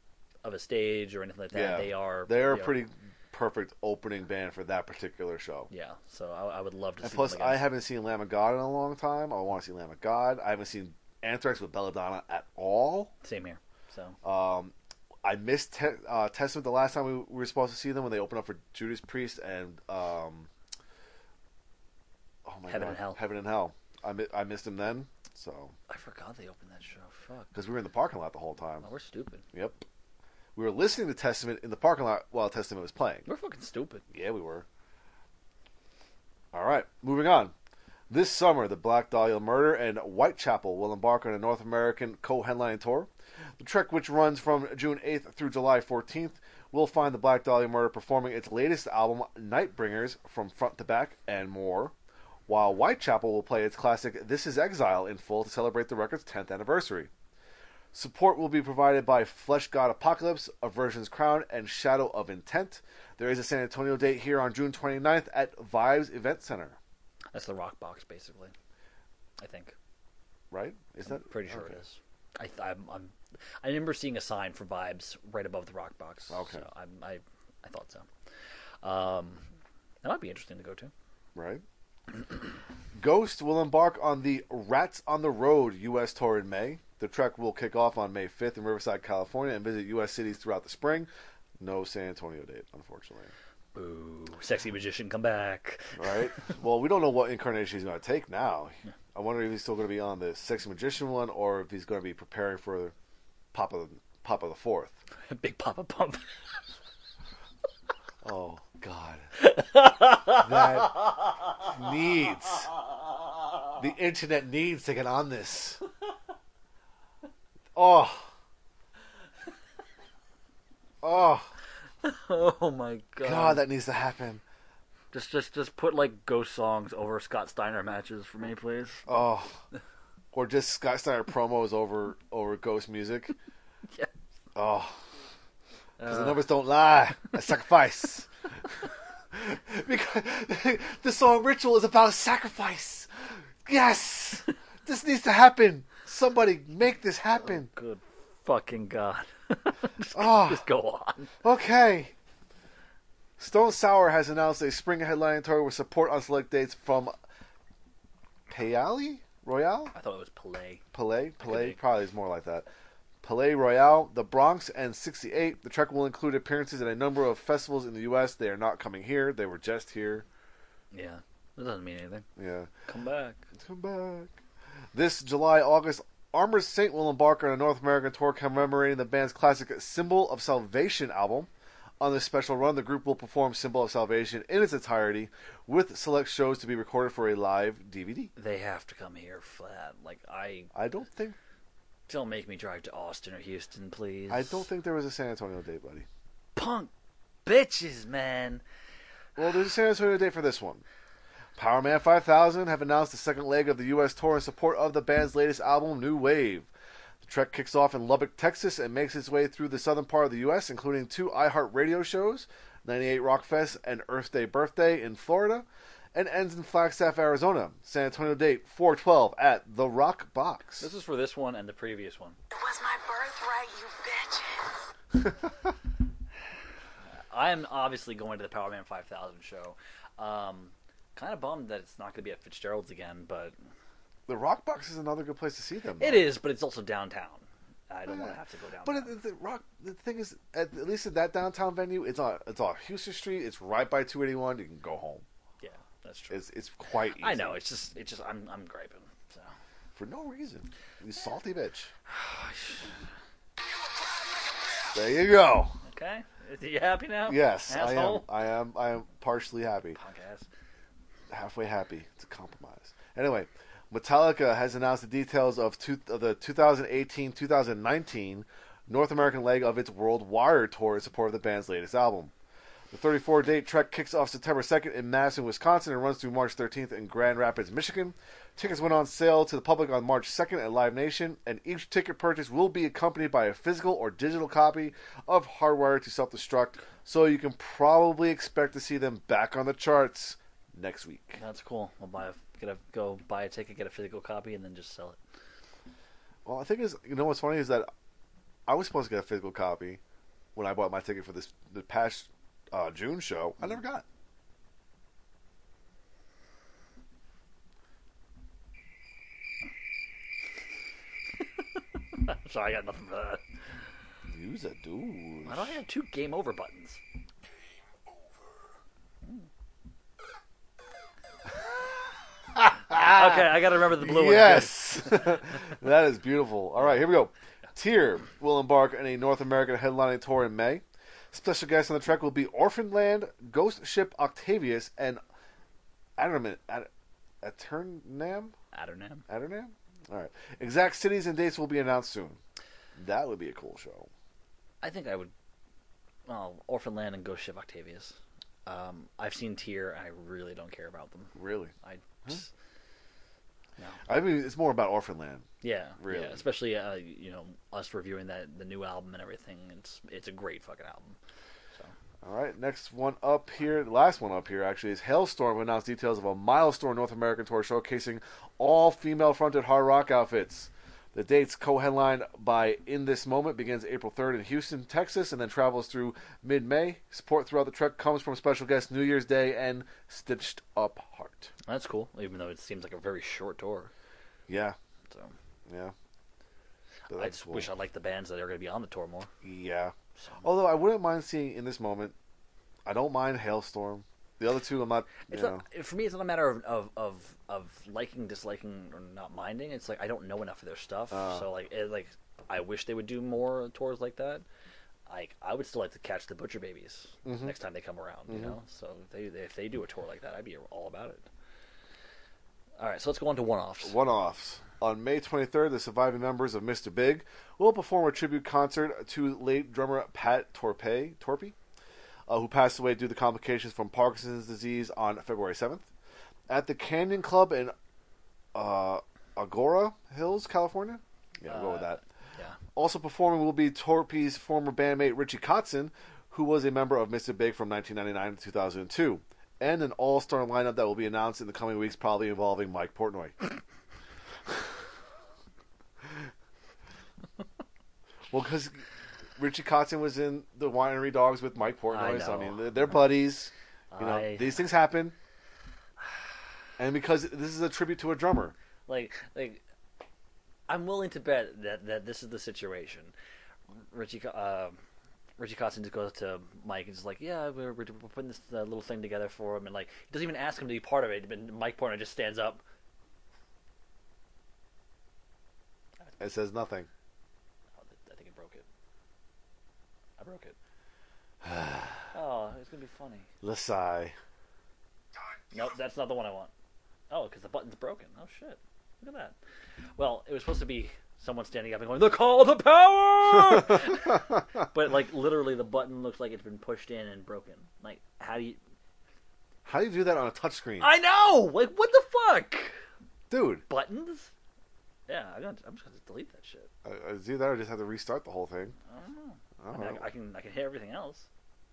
of a stage or anything like that. yeah, They are they're a you know, pretty perfect opening band for that particular show. Yeah, so I, I would love to And see. plus. I haven't seen Lamb of God in a long time. I want to see Lamb of God. I haven't seen Anthrax with Belladonna at all. same here. So Um, I missed te- uh, Testament the last time we, we were supposed to see them when they opened up for Judas Priest and um, oh my Heaven God, and Hell. Heaven and Hell. I mi- I missed them then, so I forgot they opened that show. Fuck. because we were in the parking lot the whole time. Oh, we're stupid. Yep, we were listening to Testament in the parking lot while Testament was playing. We're fucking stupid. Yeah, we were. All right, moving on. This summer, the Black Dahlia Murder and Whitechapel will embark on a North American co-headline tour. The trek, which runs from June 8th through July 14th, will find the Black Dahlia Murder performing its latest album, Nightbringers, from front to back and more, while Whitechapel will play its classic This Is Exile in full to celebrate the record's 10th anniversary. Support will be provided by Fleshgod Apocalypse, Aversion's Crown, and Shadow of Intent. There is a San Antonio date here on June 29th at Vibes Event Center, That's the rock box, basically. I think. right? Is that Pretty sure okay. it is. I, I'm, I'm. I remember seeing a sign for vibes right above the rock box. Okay. So I'm, I, I thought so. Um, that might be interesting to go to. Right. Ghost will embark on the Rats on the Road U.S. tour in May. The trek will kick off on May 5th in Riverside, California, and visit U.S. cities throughout the spring. No San Antonio date, unfortunately. Ooh, sexy magician, come back. Right? well, we don't know what incarnation he's going to take now. I wonder if he's still going to be on the Sexy Magician one, or if he's going to be preparing for Papa Papa the Fourth. Big Papa Pump. Oh God, that needs the internet needs to get on this. Oh, oh oh my god. God, that needs to happen. Just, just, just put like ghost songs over Scott Steiner matches for me, please. Oh, or just Scott Steiner promos over over Ghost music. Yeah. Oh, because the Uh, numbers don't lie. I sacrifice. because the song "Ritual" is about sacrifice. Yes, this needs to happen. Somebody make this happen. Good fucking god. just, Oh, just go on. okay. Stone Sour has announced a spring headlining tour with support on select dates from Payali Royale. I thought it was Palais. Palais, Palais, probably is more like that. Palais Royale, the Bronx, and 68. The trek will include appearances at a number of festivals in the U.S. They are not coming here. They were just here. Yeah, that doesn't mean anything. Yeah. Come back. Come back. This July, August, Armored Saint will embark on a North American tour commemorating the band's classic Symbol of Salvation album. On this special run, the group will perform Symbol of Salvation in its entirety, with select shows to be recorded for a live DVD. They have to come here flat. Like, I I don't think don't make me drive to Austin or Houston, please. I don't think there was a San Antonio date, buddy. punk bitches, man. Well, there's a San Antonio date for this one. Powerman 5000 have announced the second leg of the U.S. tour in support of the band's latest album, New Wave. The trek kicks off in Lubbock, Texas, and makes its way through the southern part of the U.S., including two iHeart radio shows, 98 Rockfest and Earth Day Birthday in Florida, and ends in Flagstaff, Arizona. San Antonio date 412 at the Rock Box. This is for this one and the previous one. It was my birthright, you bitches. I am obviously going to the Powerman 5000 show. Um, kind of bummed that it's not going to be at Fitzgerald's again, but The Rock Box is another good place to see them. It is, But it's also downtown. I don't want to have to go down. But it, the rock, the thing is, at, at least at that downtown venue, it's on it's on Houston Street. It's right by 281. You can go home. yeah, that's true. It's it's quite easy. I know. It's just, it's just, I'm, I'm griping. So for no reason. You salty bitch. there you go. okay, Are you happy now? Yes, asshole. I am. I am. I am partially happy. Ass. Halfway happy. It's a compromise. Anyway, Metallica has announced the details of, two, of the 2018-2019 North American leg of its WorldWired tour in support of the band's latest album. The 34 date trek kicks off September 2nd in Madison, Wisconsin, and runs through March 13th in Grand Rapids, Michigan. Tickets went on sale to the public on March 2nd at Live Nation, and each ticket purchase will be accompanied by a physical or digital copy of Hardwired to Self Destruct, so you can probably expect to see them back on the charts next week. That's cool. I'll buy a, get a, go buy a ticket, get a physical copy, and then just sell it. Well, I think is you know what's funny is that I was supposed to get a physical copy when I bought my ticket for this the past uh, June show. I never got. it. Sorry, I got nothing for that. Use a dude. Why do I have two game over buttons? Okay, I gotta remember the blue one. Yes, that is beautiful. All right, here we go. Tyr will embark on a North American headlining tour in May. Special guests on the trek will be Orphan Land, Ghost Ship Octavius, and Adderman. Ad, Aternam? Adernam. Adernam? All right. Exact cities and dates will be announced soon. That would be a cool show. I think I would. Well, Orphan Land and Ghost Ship Octavius. Um, I've seen Tyr, and I really don't care about them. Really? I just, no. I mean, it's more about Orphan Land. Yeah, Really? Yeah, especially uh, you know us reviewing that the new album and everything. It's it's a great fucking album. So All right, next one up here, the last one up here actually is Halestorm announced details of a milestone North American tour showcasing all female fronted hard rock outfits. The dates co-headlined by In This Moment begins April 3rd in Houston, Texas, and then travels through mid-May. Support throughout the trek comes from special guests New Year's Day and Stitched Up Heart. that's cool, even though it seems like a very short tour. Yeah, So yeah. But I just cool. wish I liked the bands that are going to be on the tour more. Yeah. So, Although I wouldn't mind seeing In This Moment. I don't mind Halestorm. The other two, I'm not. You it's know. not, for me, it's not a matter of, of, of, of liking, disliking, or not minding. It's like I don't know enough of their stuff, Ah. so like it, like I wish they would do more tours like that. Like I would still like to catch the Butcher Babies Mm-hmm. next time they come around. You know, so if they if they do a tour like that, I'd be all about it. All right, so let's go on to one-offs. one offs. On May 23rd, the surviving members of Mr. Big will perform a tribute concert to late drummer Pat Torpey, Torpey uh, who passed away due to complications from Parkinson's disease on February 7th. At the Canyon Club in uh, Agoura Hills, California. Yeah, I'll go with Uh, that. Yeah, Also performing will be Torpey's former bandmate Richie Kotzen, who was a member of Mr. Big from 1999 to 2002, and an all-star lineup that will be announced in the coming weeks, probably involving Mike Portnoy. well, because Richie Kotzen was in the Winery Dogs with Mike Portnoy, I so I mean they're, they're buddies. You know, I- these things happen, and because this is a tribute to a drummer. like like I'm willing to bet that that this is the situation. Richie uh, Richie Kotzen just goes to Mike and is like, "Yeah, we're, we're we're putting this uh, little thing together for him," and like he doesn't even ask him to be part of it. But Mike Portnoy just stands up. It says nothing. Oh, I think I broke it. I broke it. oh, it's gonna be funny. Lasai. Nope, that's not the one I want. Oh, because the button's broken. Oh shit! Look at that. Well, it was supposed to be someone standing up and going, "The call to power!" but like literally, the button looks like it's been pushed in and broken. Like, how do you? How do you do that on a touchscreen, I know. Like, what the fuck? dude? Buttons? Yeah, I'm, gonna, I'm just gonna delete that shit. Uh, uh, do that or just have to restart the whole thing. I don't know. I I, mean, know. I, I can I can hit everything else.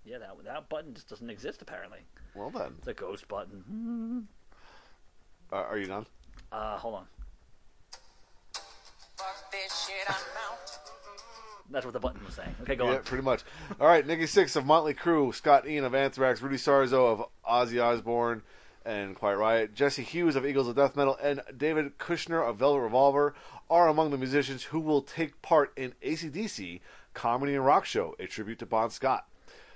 Yeah, that that button just doesn't exist apparently. Well then, It's a ghost button. uh, are you done? Uh, hold on. Fuck this shit, I'm out. That's what the button was saying. Okay, go yeah, on. pretty much. All right, Nikki Sixx of Motley Crue, Scott Ian of Anthrax, Rudy Sarzo of Ozzy Osbourne and Quiet Riot, Jesse Hughes of Eagles of Death Metal, and David Kushner of Velvet Revolver are among the musicians who will take part in ACDC Comedy and Rock Show, a tribute to Bon Scott.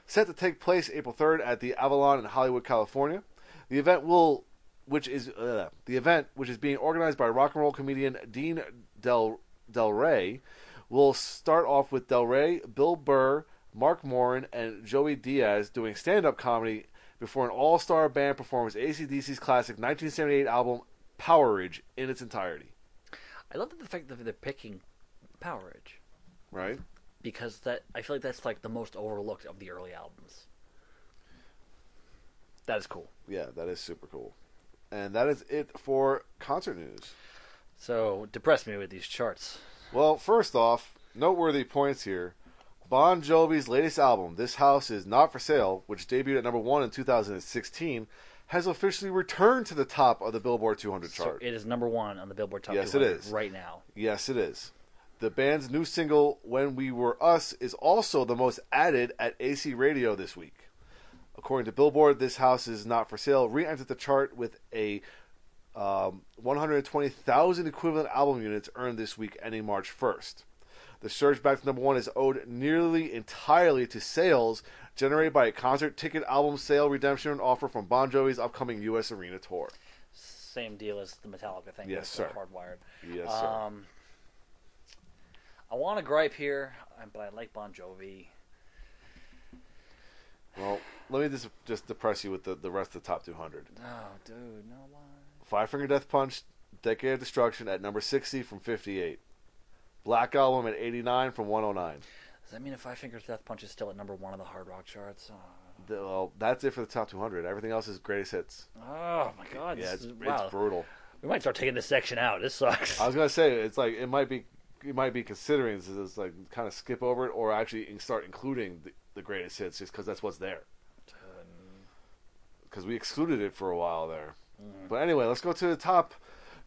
Set to take place April 3rd at the Avalon in Hollywood, California. The event will, which is uh, the event, which is being organized by rock and roll comedian Dean Del Del Rey, will start off with Del Rey, Bill Burr, Mark Morin, and Joey Diaz doing stand-up comedy before an all-star band performs ACDC's classic 1978 album Powerage in its entirety. I love the fact that they're picking Powerage Right? Because that I feel like that's like the most overlooked of the early albums. That is cool. Yeah, that is super cool. And that is it for concert news. So depress me with these charts. Well, first off, noteworthy points here. Bon Jovi's latest album, This House Is Not For Sale, which debuted at number one in 2016, has officially returned to the top of the Billboard 200 So chart. it is number one on the Billboard Top Yes, it 200 is. right now. yes, it is. The band's new single, When We Were Us, is also the most added at AC Radio this week. According to Billboard, This House Is Not For Sale re entered the chart with a um, 120,000 equivalent album units earned this week ending March 1st. The surge back to number one is owed nearly entirely to sales generated by a concert ticket album sale redemption offer from Bon Jovi's upcoming U.S. arena tour. Same deal as the Metallica thing. Yes, sir. Hardwired. Yes, sir. Um, I want to gripe here, uh, but I like Bon Jovi. Well, let me just just depress you with the, the rest of the top 200. Oh, dude, no why? Five Finger Death Punch, Decade of Destruction at number 60 from 58. Black Album at 89 from 109. Does that mean if Five Fingers Death Punch is still at number one on the Hard Rock charts? Oh, The- well, that's it for the top 200. Everything else is greatest hits. oh my God! Yeah, it's, is- wow. it's brutal. we might start taking this section out. This sucks. I was gonna say it's like it might be you might be considering this is like kind of skip over it or actually start including the, the greatest hits just because that's what's there. Because we excluded it for a while there. Mm-hmm. But anyway, let's go to the top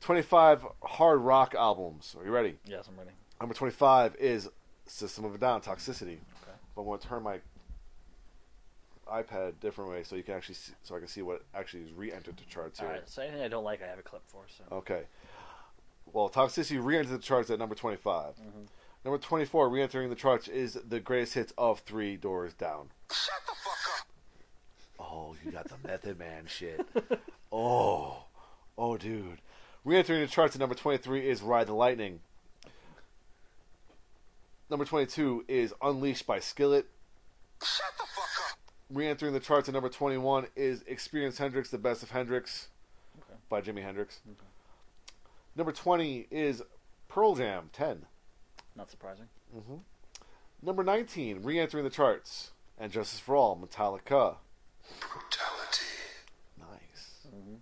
25 hard rock albums. Are you ready? yes, I'm ready. Number 25 is System of a Down, Toxicity. Okay. But I'm going to turn my iPad a different way so you can actually see, so I can see what actually is re-entered to charts All here. right. So anything I don't like, I have a clip for. So Okay. Well, Toxicity re-entered the charts at number 25. Mm-hmm. Number 24 re-entering the charts is the greatest hits of Three Doors Down. Shut the fuck up. Oh, you got the Method Man shit. Oh, oh, dude. Re-entering the charts at number 23 is Ride the Lightning. Number 22 is Unleashed by Skillet. Shut the fuck up. Re-entering the charts at number 21 is Experience Hendrix, The Best of Hendrix Okay. by Jimi Hendrix. Number 20 is Pearl Jam, 10. not surprising. Mm-hmm. Number 19, re-entering the charts, and Justice for All, Metallica. Brutality. Nice. Mm-hmm.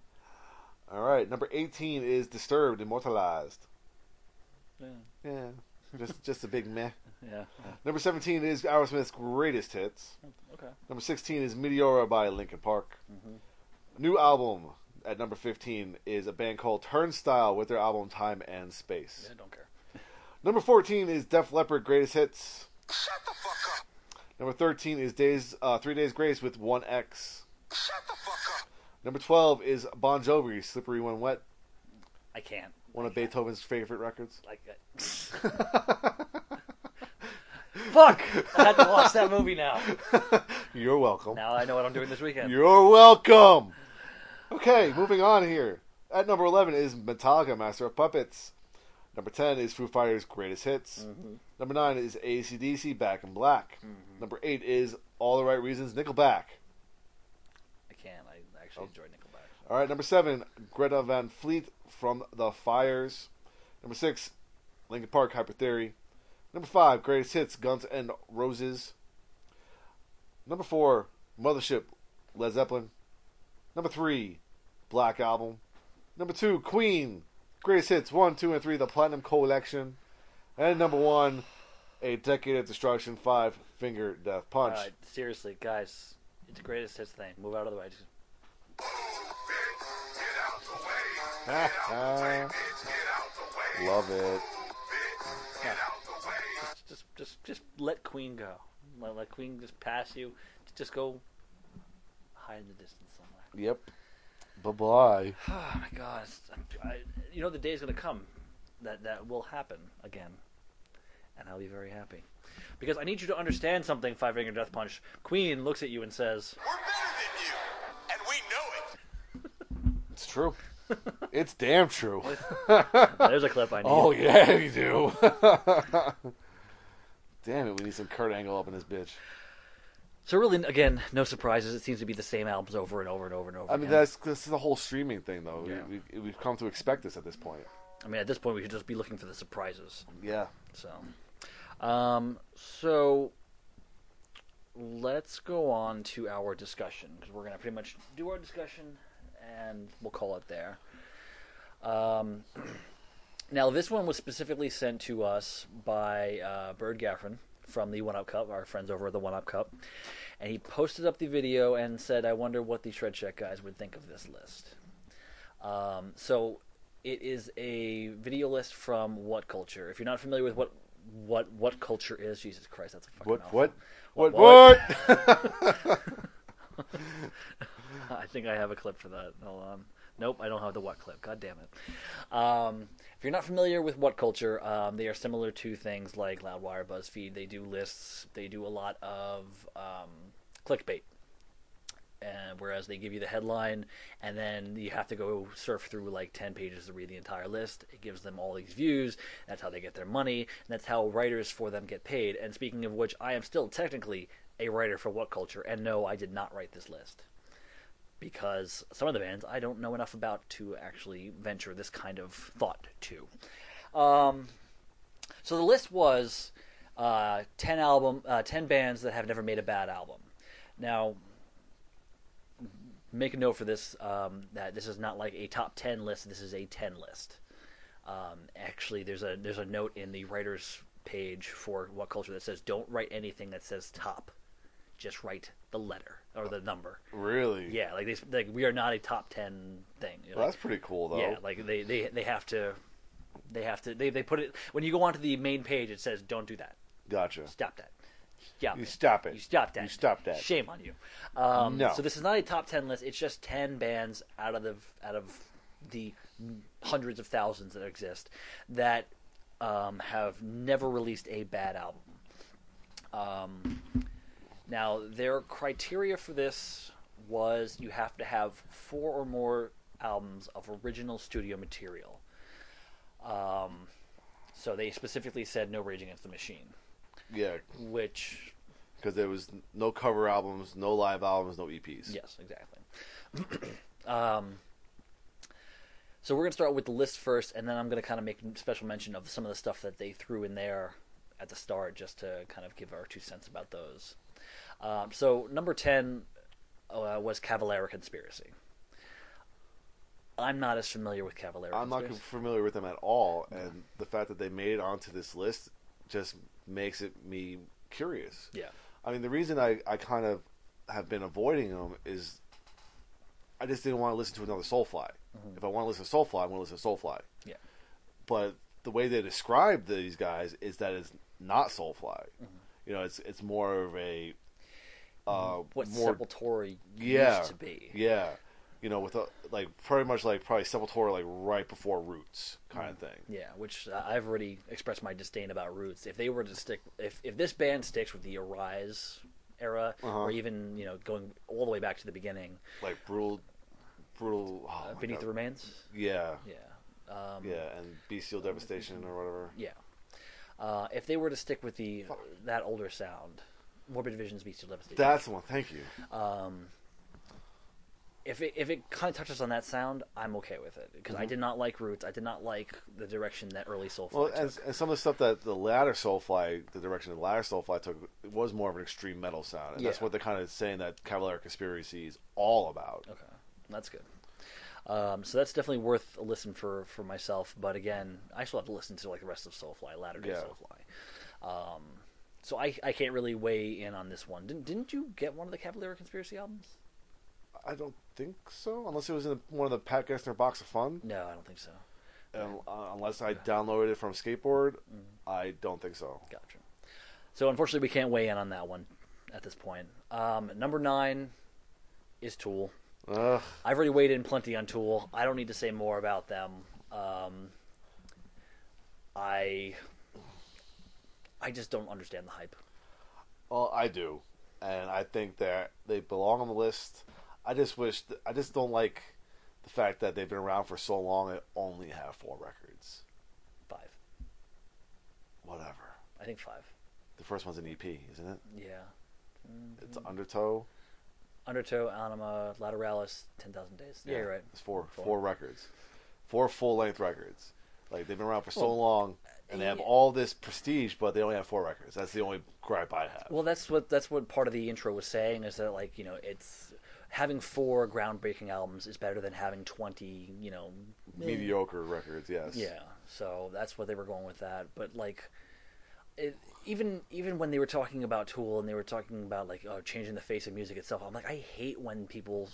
All right, number 18 is Disturbed, Immortalized. Yeah. Yeah, just just a big meh. Yeah. Number 17 is Aerosmith's greatest hits. Oh, okay. Number 16 is Meteora by Linkin Park. Mm-hmm. New album at number 15 is a band called Turnstile with their album Time and Space. Yeah, don't care. Number 14 is Def Leppard Greatest Hits. Shut the fuck up. Number 13 is Days uh, Three Days Grace with 1X. Shut the fuck up. Number 12 is Bon Jovi Slippery When Wet, I can't. one of Beethoven's favorite records. Like. I- Fuck! I had to watch that movie now. You're welcome. Now I know what I'm doing this weekend. You're welcome. Okay, moving on here. At number 11 is Metallica Master of Puppets. Number 10 is Foo Fighters Greatest Hits. Mm-hmm. Number 9 is ACDC Back in Black. Mm-hmm. Number 8 is All the Right Reasons Nickelback. I can't. I actually oh. enjoy Nickelback. All right, number 7 Greta Van Fleet from The Fires. Number 6 Linkin Park Hybrid Theory. Number 5 Greatest Hits Guns and Roses. Number 4 Mothership Led Zeppelin. Number 3 Black Album. Number 2 Queen Greatest Hits 1, 2, and 3 The Platinum Collection. And number 1 A Decade of Destruction 5 Finger Death Punch. All right, seriously, guys, it's the greatest hits thing. Move out of the way. Just- Love it. just, just, just, just let Queen go. Let, let Queen just pass you. Just go hide in the distance somewhere. Yep. Bye bye. Oh my God! I, you know the day is gonna come that that will happen again, and I'll be very happy because I need you to understand something. Five Finger Death Punch. Queen looks at you and says, We're better than you, and we know it. It's true. it's damn true. "There's a clip I need." oh yeah, you do. damn it, we need some Kurt Angle up in this bitch. So really, again, no surprises. It seems to be the same albums over and over and over and over. I mean, again. that's this is the whole streaming thing, though. Yeah. We, we, we've come to expect this at this point. I mean, at this point, we should just be looking for the surprises. Yeah. So, um, so let's go on to our discussion because we're going to pretty much do our discussion and we'll call it there. Um, now, this one was specifically sent to us by uh, Bird Gaffron from the One Up Cup, our friends over at the One Up Cup, and he posted up the video and said, "I wonder what the Shred Shack guys would think of this list." Um, so, it is a video list from WhatCulture. If you're not familiar with what what what culture is, Jesus Christ, that's a fucking What? mouthful. What? What? What? What? I think I have a clip for that. Hold on. Nope, I don't have the what clip. God damn it. Um, if you're not familiar with WhatCulture, um, they are similar to things like Loudwire, BuzzFeed. They do lists. They do a lot of um, clickbait. And whereas they give you the headline, and then you have to go surf through like ten pages to read the entire list. It gives them all these views. That's how they get their money, and that's how writers for them get paid. And speaking of which, I am still technically a writer for WhatCulture, and no, I did not write this list because some of the bands I don't know enough about to actually venture this kind of thought to. Um, so the list was uh, ten album, uh, ten bands that have never made a bad album. Now, make a note for this um, that this is not like a top ten list. This is a ten list. Um, actually, there's a there's a note in the writers page for WhatCulture that says don't write anything that says top. Just write the letter or the number. really? Yeah, like they like we are not a top ten thing. Well, that's pretty cool, though. yeah, like they, they they have to they have to they they put it when you go onto the main page it says don't do that. Gotcha. Stop that. Stop You it. stop it. You stop that. You stop that. Shame on you. Um, No. So this is not a top ten list. It's just ten bands out of the out of the hundreds of thousands that exist that um, have never released a bad album. Um, now their criteria for this was you have to have four or more albums of original studio material. Um, so they specifically said no Rage Against the Machine, Yeah, which because there was no cover albums, no live albums, no EPs. Yes, exactly. um, so we're going to start with the list first, and then I'm going to kind of make special mention of some of the stuff that they threw in there at the start, just to kind of give our two cents about those. Um, so number ten uh, was Cavalera Conspiracy. I'm not as familiar with Cavalera. I'm not familiar with them at all, and the fact that they made it onto this list just makes it me curious. Yeah. I mean, the reason I, I kind of have been avoiding them is I just didn't want to listen to another Soulfly. If I want to listen to Soulfly, I want to listen to Soulfly. Yeah. But the way they describe these guys is that it's not Soulfly. You know, it's it's more of a uh, What more Sepultura yeah used to be. yeah. You know, with a, like pretty much like probably Sepultura like right before Roots kind of thing. Yeah, which uh, I've already expressed my disdain about Roots. If they were to stick, if if this band sticks with the Arise era, Uh-huh. or even you know going all the way back to the beginning, Like brutal, brutal. Oh uh, Beneath God. the Remains, Yeah, yeah, um, yeah, and Bestial Devastation or whatever. yeah. Uh, if they were to stick with the that older sound, Morbid Vision's Bestial Devastation. That's the one. Thank you. um, if it if it kind of touches on that sound, I'm okay with it because I Mhm. did not like Roots. I did not like the direction that early Soulfly Well, took. and, and some of the stuff that the latter Soulfly, the direction the latter Soulfly took, was more of an extreme metal sound, and that's what they're kind of saying that Cavalera Conspiracy is all about. Okay, that's good. Um, so that's definitely worth a listen for for myself. But again, I still have to listen to like the rest of Soulfly, Latter Day Yeah. Soulfly. Um, so I I can't really weigh in on this one. Didn't didn't you get one of the Cavalera Conspiracy albums? I don't think so, unless it was in one of the Pat Gessner box of fun. No, I don't think so. And, uh, unless I downloaded it from Skateboard, Mm. I don't think so. Gotcha. So unfortunately, we can't weigh in on that one at this point. Um, number nine is Tool. Ugh. I've already weighed in plenty on Tool. I don't need to say more about them. Um, I I just don't understand the hype. Well, I do, and I think that they belong on the list. I just wish, I just don't like the fact that they've been around for so long and only have four records. Five. Whatever. I think five. The first one's an EP, isn't it? Yeah. It's mm-hmm. Undertow. Undertow, Ænima, Lateralus, Ten Thousand Days. Yeah, you're right. It's four, Four. four records, four full length records. Like they've been around for so long. And they have all this prestige, but they only have four records. That's the only gripe I have. Well, that's what that's what part of the intro was saying is that like you know it's having four groundbreaking albums is better than having twenty you know eh, Mediocre records, yes. Yeah, so that's what they were going with that. But like, it, even even when they were talking about Tool and they were talking about like oh, changing the face of music itself, I'm like, I hate when people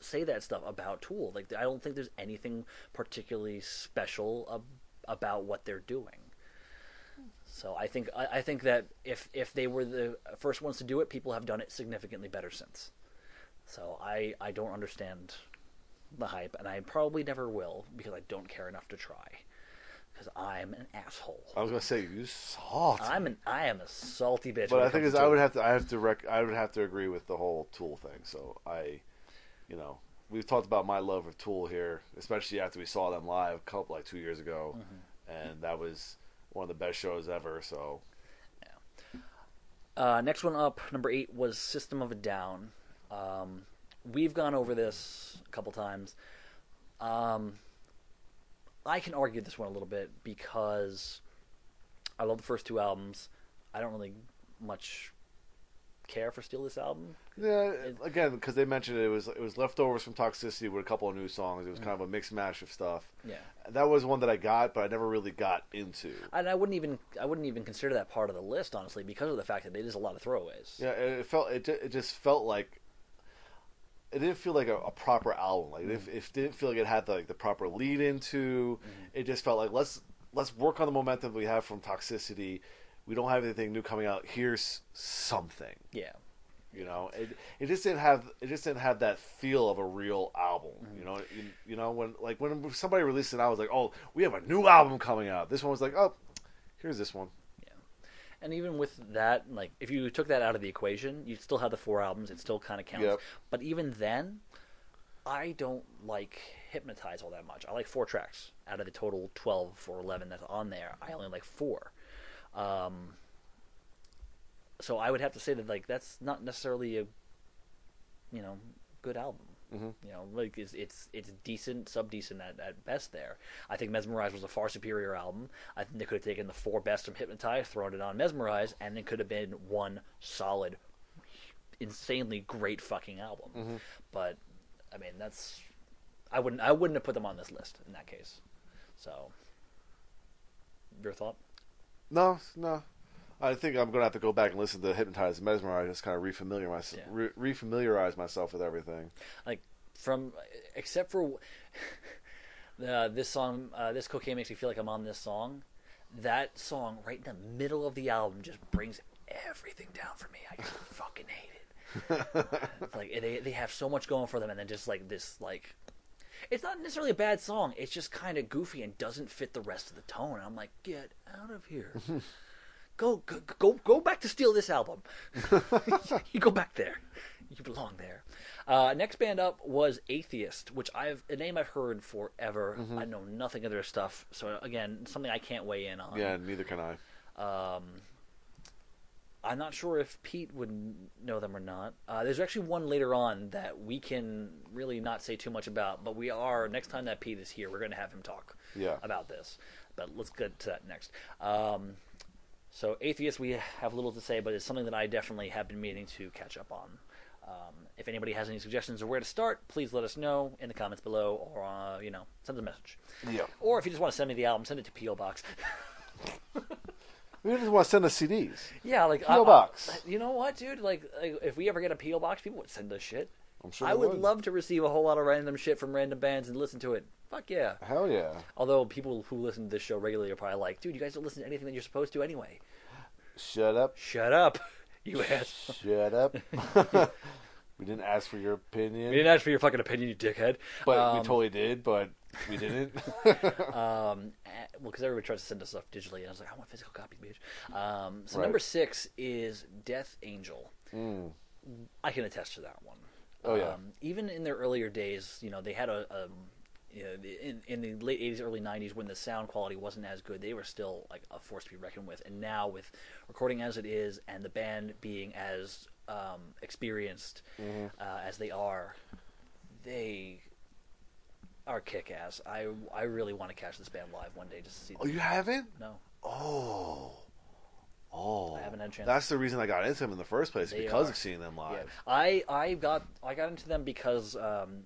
say that stuff about Tool. Like, I don't think there's anything particularly special ab- about what they're doing. So I think I, I think that if if they were the first ones to do it, people have done it significantly better since. So I I don't understand the hype, and I probably never will because I don't care enough to try. Because I'm an asshole. I was gonna say you salty. I'm an I am a salty bitch. but I think is I would it. have to I have to rec- I would have to agree with the whole Tool thing. So I, you know, we've talked about my love of Tool here, especially after we saw them live a couple like two years ago, Mm-hmm. and that was one of the best shows ever. So Uh, next one up, number eight, was System of a Down. Um, we've gone over this a couple times. Um, I can argue this one a little bit because I love the first two albums. I don't really much care for Steal This album. yeah, again because they mentioned it, it was it was leftovers from Toxicity with a couple of new songs. It was kind of a mixed mash of stuff. Yeah. That was one that I got, but I never really got into. And I wouldn't even I wouldn't even consider that part of the list honestly because of the fact that it is a lot of throwaways. Yeah, it it felt it. It just felt like it didn't feel like a, a proper album. Like if mm-hmm. it didn't feel like it had the, like the proper lead into. Mm-hmm. It just felt like let's let's work on the momentum we have from Toxicity. We don't have anything new coming out. Here's something. Yeah. You know, it it just didn't have it just didn't have that feel of a real album. You know, mm-hmm. you, you know when like when somebody released it, I was like, oh, we have a new album coming out. This one was like, oh, here's this one. Yeah, and even with that, like if you took that out of the equation, you still have the four albums. It still kind of counts. Yep. But even then, I don't like Hypnotize all that much. I like four tracks out of the total twelve or eleven that's on there. I only like four. Um, so I would have to say that like that's not necessarily a you know good album. Mm-hmm. You know, like it's it's it's decent, sub decent at, at best. There, I think Mesmerize was a far superior album. I think they could have taken the four best from Hypnotize, thrown it on Mesmerize, and it could have been one solid, insanely great fucking album. Mm-hmm. But I mean, that's I wouldn't I wouldn't have put them on this list in that case. So, your thought? No, no. I think I'm gonna have to go back and listen to Hypnotize and Mesmerize, just kind of refamiliar myself, Yeah. re- refamiliarize myself with everything. like from except for uh, this song uh, this cocaine makes me feel like i'm on this song that song right in the middle of the album just brings everything down for me i fucking hate it like they, they have so much going for them and then just like this like it's not necessarily a bad song it's just kind of goofy and doesn't fit the rest of the tone i'm like get out of here go go go go back to steal this album you go back there. You belong there. Uh, next band up was Atheist, which I've a name I've heard forever. I know nothing of their stuff, so again, something I can't weigh in on. Yeah, neither can I. Um, I'm not sure if Pete would know them or not. Uh, there's actually one later on that we can really not say too much about, but we are next time that Pete is here, we're going to have him talk Yeah. about this. But let's get to that next. Um, so atheist, we have little to say, but it's something that I definitely have been meaning to catch up on. Um, if anybody has any suggestions or where to start, please let us know in the comments below, or uh, you know, send us a message. Yeah. Or if you just want to send me the album, send it to PO Box. We just want to send us CDs. yeah, like P.O. box. you know what, dude? Like, like, if we ever get a PO Box, people would send us shit. I'm sure I they would, would. love to receive a whole lot of random shit from random bands and listen to it. Fuck yeah. Hell yeah. Although people who listen to this show regularly are probably like, dude, you guys don't listen to anything that you're supposed to anyway. Shut up. Shut up, you ass. Shut up. we didn't ask for your opinion, We didn't ask for your fucking opinion, you dickhead. but Um, we totally did. But we didn't. Um, eh, well, because everybody tries to send us stuff digitally, and I was like, I want physical copies, bitch. Um, so Right. number six is Death Angel. Mm. I can attest to that one. Oh, yeah. Um, even in their earlier days, you know, they had a. Um, you know, in, in the late 80s, early 90s, when the sound quality wasn't as good, they were still like a force to be reckoned with. And now, with recording as it is, and the band being as um, experienced Mm-hmm. uh, as they are, they are kick ass. I I really want to catch this band live one day just to see. Oh, Them. you haven't? No, Oh. Oh. I haven't had a chance. That's the reason I got into them in the first place, They because are. of seeing them yeah. live. I I got I got into them because um,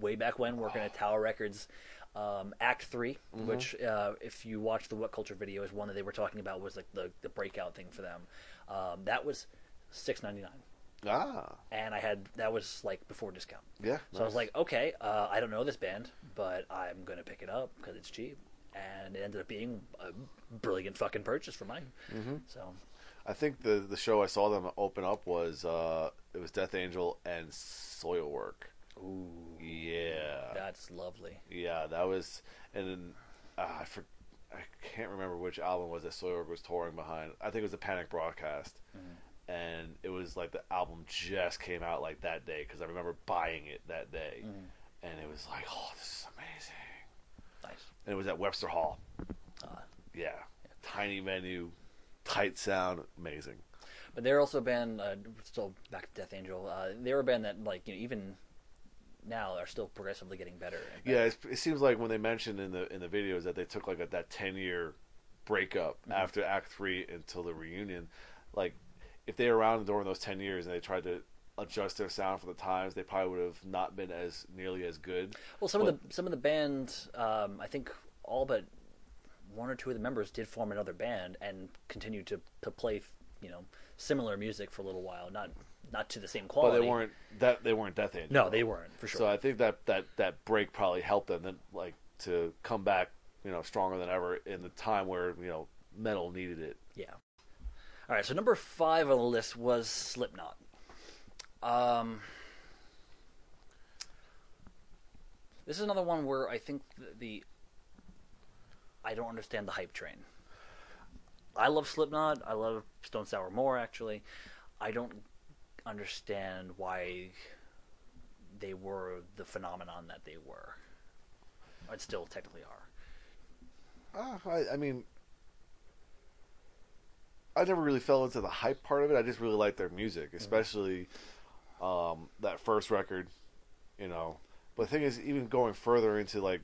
way back when working at Tower Records. Um, Act 3 Mm-hmm. which uh, if you watch the WhatCulture video, is one that they were talking about was like the, the breakout thing for them. Um, that was six ninety nine. Ah. and I had that was like before discount. Yeah. So I was like, okay, uh, I don't know this band, but I'm gonna pick it up because it's cheap, and it ended up being a brilliant fucking purchase for mine. Mm-hmm. So I think the the show I saw them open up was uh it was Death Angel and Soilwork. ooh, Yeah. that's lovely. Yeah, that was, and then uh, I for, I can't remember which album was that Soilwork was touring behind. I think it was the Panic Broadcast, and it was like the album just came out like that day because I remember buying it that day, and it was like, oh, this is amazing. Nice. And it was at Webster Hall. Uh, Yeah, tiny venue, tight sound, amazing. but they're also a band. Uh, still back to Death Angel. Uh, they were a band that like you know even now are still progressively getting better. better. Yeah, it's, it seems like when they mentioned in the in the videos that they took like a, that ten year breakup after Act Three until the reunion. Like, if they were around during those ten years and they tried to adjust their sound for the times, they probably would have not been as nearly as good. Well, some of the some of the band, um, I think all but one or two of the members did form another band and continued to, to play, you know, similar music for a little while. Not not to the same quality. But they weren't that they weren't Death Angel. No, they weren't for sure. So I think that that that break probably helped them then like to come back, you know, stronger than ever in the time where you know metal needed it. yeah. All right. So number five on the list was Slipknot. Um, this is another one where I think the, the I don't understand the hype train. I love Slipknot. I love Stone Sour more actually. I don't understand why they were the phenomenon that they were. Or still technically are. Uh, I, I mean, I never really fell into the hype part of it. I just really liked their music, especially um, that first record, you know. But the thing is, even going further into like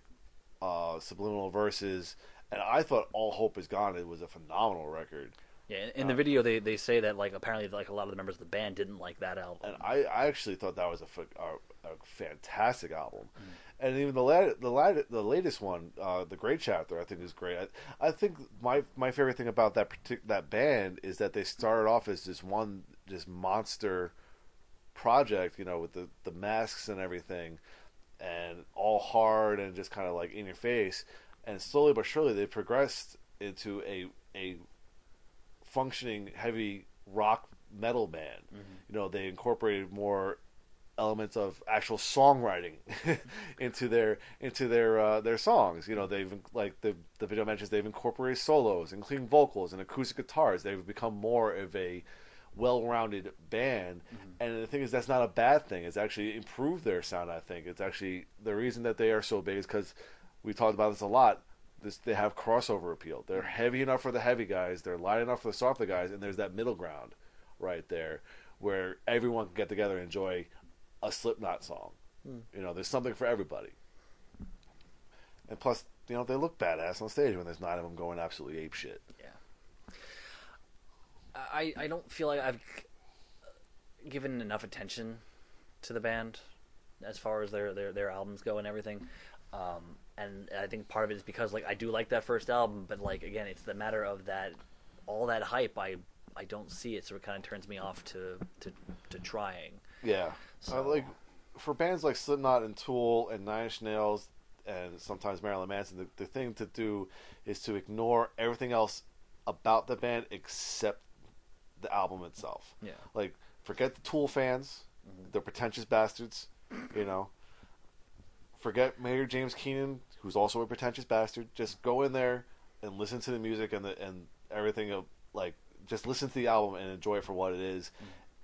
uh, subliminal verses, and I thought "All Hope Is Gone" it was a phenomenal record, Yeah, in, the video they, they say that like apparently like a lot of the members of the band didn't like that album. and I, I actually thought that was a, a, a fantastic album. And even the lat- the lat- the latest one, uh, the Gray Chapter, I think is great. I, I think my my favorite thing about that partic- that band is that they started off as this one just monster project, you know, with the the masks and everything, and all hard and just kind of like in your face. And slowly but surely, they progressed into a a functioning heavy rock metal band. Mm-hmm. You know, they incorporated more elements of actual songwriting into their into their uh, their songs. You know, mm-hmm. they've like the the video mentions they've incorporated solos and clean vocals and acoustic guitars. They've become more of a well-rounded band. Mm-hmm. And the thing is, that's not a bad thing. It's actually improved their sound. I think it's actually the reason that they are so big is because we talked about this a lot. This they have crossover appeal. They're heavy enough for the heavy guys. They're light enough for the softer guys, and there's that middle ground right there where everyone can get together and enjoy a Slipknot song. You know, there's something for everybody. And plus, you know, they look badass on stage when there's nine of them going absolutely ape shit. Yeah. I I don't feel like I've given enough attention to the band as far as their their, their albums go and everything. Um, and I think part of it is because like I do like that first album, but like again, it's the matter of that all that hype. I I don't see it, so it kind of turns me off to to, to trying. Yeah. So- Uh, like for bands like Slipknot and Tool and Nine Inch Nails and sometimes Marilyn Manson, the, the thing to do is to ignore everything else about the band except the album itself. Yeah. Like forget the Tool fans, they're pretentious bastards, you know. Forget Maynard James Keenan, who's also a pretentious bastard. Just go in there and listen to the music and the and everything of like just listen to the album and enjoy it for what it is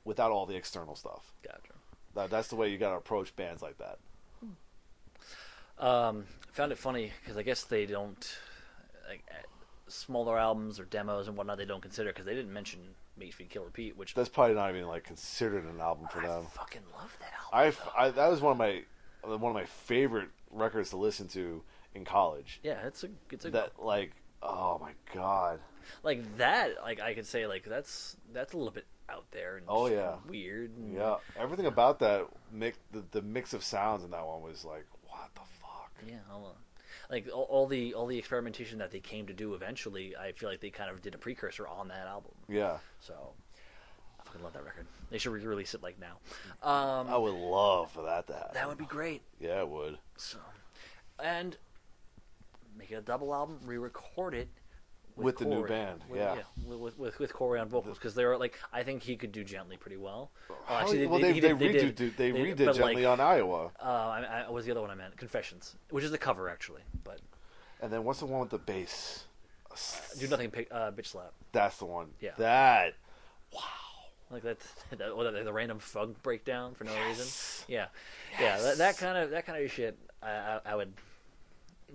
without all the external stuff. Gotcha. That, that's the way you got to approach bands like that. Um, found it funny because I guess they don't like uh, smaller albums or demos and whatnot. They don't consider because they didn't mention Mate Feed Kill Repeat, which That's probably not even like considered an album for I them. fucking love that I, album. I that was one of my one of my favorite records to listen to in college. Yeah, it's a it's a That like, oh my god, like that. Like I could say like that's that's a little bit out there and Oh, yeah. weird. and- yeah, everything about that mix, the, the mix of sounds in that one was like, what the fuck? Yeah, I'll, like all, all the all the experimentation that they came to do eventually, I feel like they kind of did a precursor on that album. Yeah, So fucking love that record. They should re-release it like now. Um, I would love for that to happen. that would be great. Yeah, it would. So, and make it a double album, re-record it With the new band, With- yeah. with, with with Corey on vocals because they're like I think he could do gently pretty well. Oh, How- well, they, he they, did- they redo, did- they, they- redid but, gently like, on Iowa, Uh, I, I was the other one I meant, Confessions, which is the cover actually, but and then what's the one with the bass? do nothing, pick, uh, bitch slap. That's the one. Yeah. That. Like that, that or the, the random funk breakdown for no reason. Yeah, yeah, that, that kind of that kind of shit. I, I, I would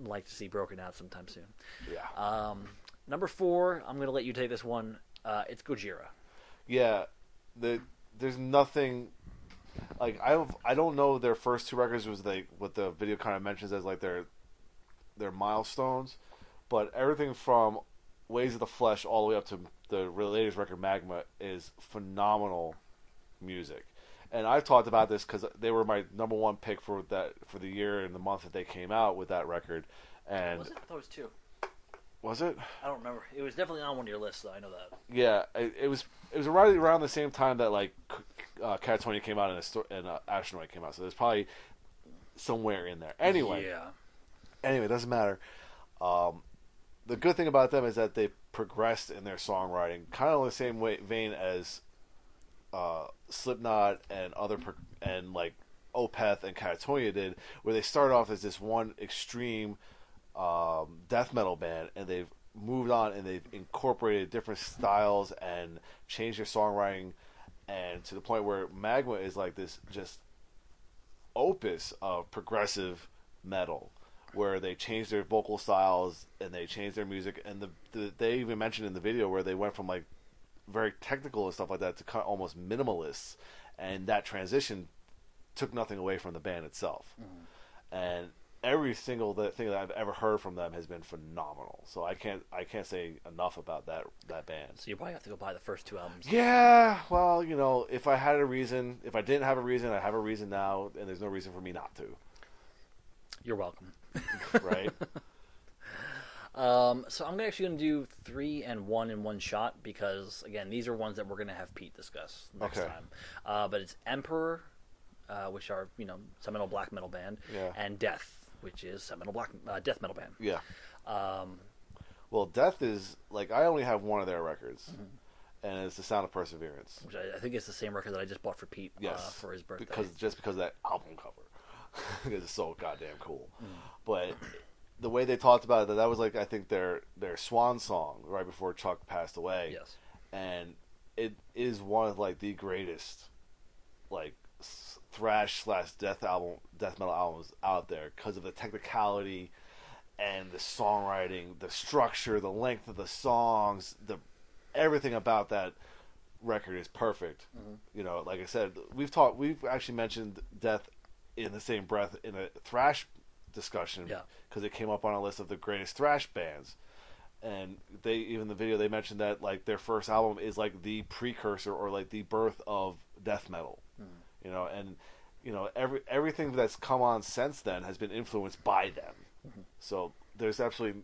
like to see broken out sometime soon. Yeah. Um, number four, I'm gonna let you take this one. Uh, it's Gojira. Yeah, the there's nothing like I I don't know their first two records was like what the video kind of mentions as like their their milestones, but everything from Ways of the Flesh all the way up to the latest record Magma is phenomenal music. And I've talked about this because they were my number one pick for that for the year and the month that they came out with that record. And Was it? I thought it was two. was it? I don't remember. It was definitely on one of your lists, though. I know that. Yeah, it, it was. It was right around the same time that like uh, Katatonia came out and, a sto- and uh, Astronoid came out, so there's probably somewhere in there. Anyway, Yeah. anyway, it doesn't matter. Um, the good thing about them is that they progressed in their songwriting, kind of in the same way vein as uh, Slipknot and other and like Opeth and Katatonia did, where they started off as this one extreme um, death metal band, and they've moved on and they've incorporated different styles and changed their songwriting, and to the point where Magma is like this just opus of progressive metal where they changed their vocal styles and they changed their music. And the, the they even mentioned in the video where they went from like very technical and stuff like that to kind of almost minimalists. And that transition took nothing away from the band itself. Mm-hmm. And every single thing that I've ever heard from them has been phenomenal. So I can't I can't say enough about that that band. So you probably have to go buy the first two albums. yeah, well, you know, if I had a reason, if I didn't have a reason, I have a reason now, and there's no reason for me not to, You're welcome. right? Um, so I'm actually going to do three and one in one shot because again, these are ones that we're going to have Pete discuss next Okay. time. Uh, but it's Emperor, uh, which are you know seminal black metal band, Yeah. and Death, which is seminal black uh, death metal band. yeah. Um, Well, Death is like I only have one of their records, Mm-hmm. and it's the Sound of Perseverance. which I, I think is the same record that I just bought for Pete Yes, uh, for his birthday. because just because of that album cover, because it's so goddamn cool. But the way they talked about it, that that was like I think their their swan song right before Chuck passed away. yes, and it is one of like the greatest like thrash slash death album death metal albums out there because of the technicality and the songwriting the structure the length of the songs the everything about that record is perfect. Mm-hmm. You know like i said we've talked we've actually mentioned death in the same breath in a thrash discussion Yeah. because it came up on a list of the greatest thrash bands. And they even the video they mentioned that like their first album is like the precursor or like the birth of death metal hmm. you know? And you know every everything that's come on since then has been influenced by them. Mm-hmm. So there's absolutely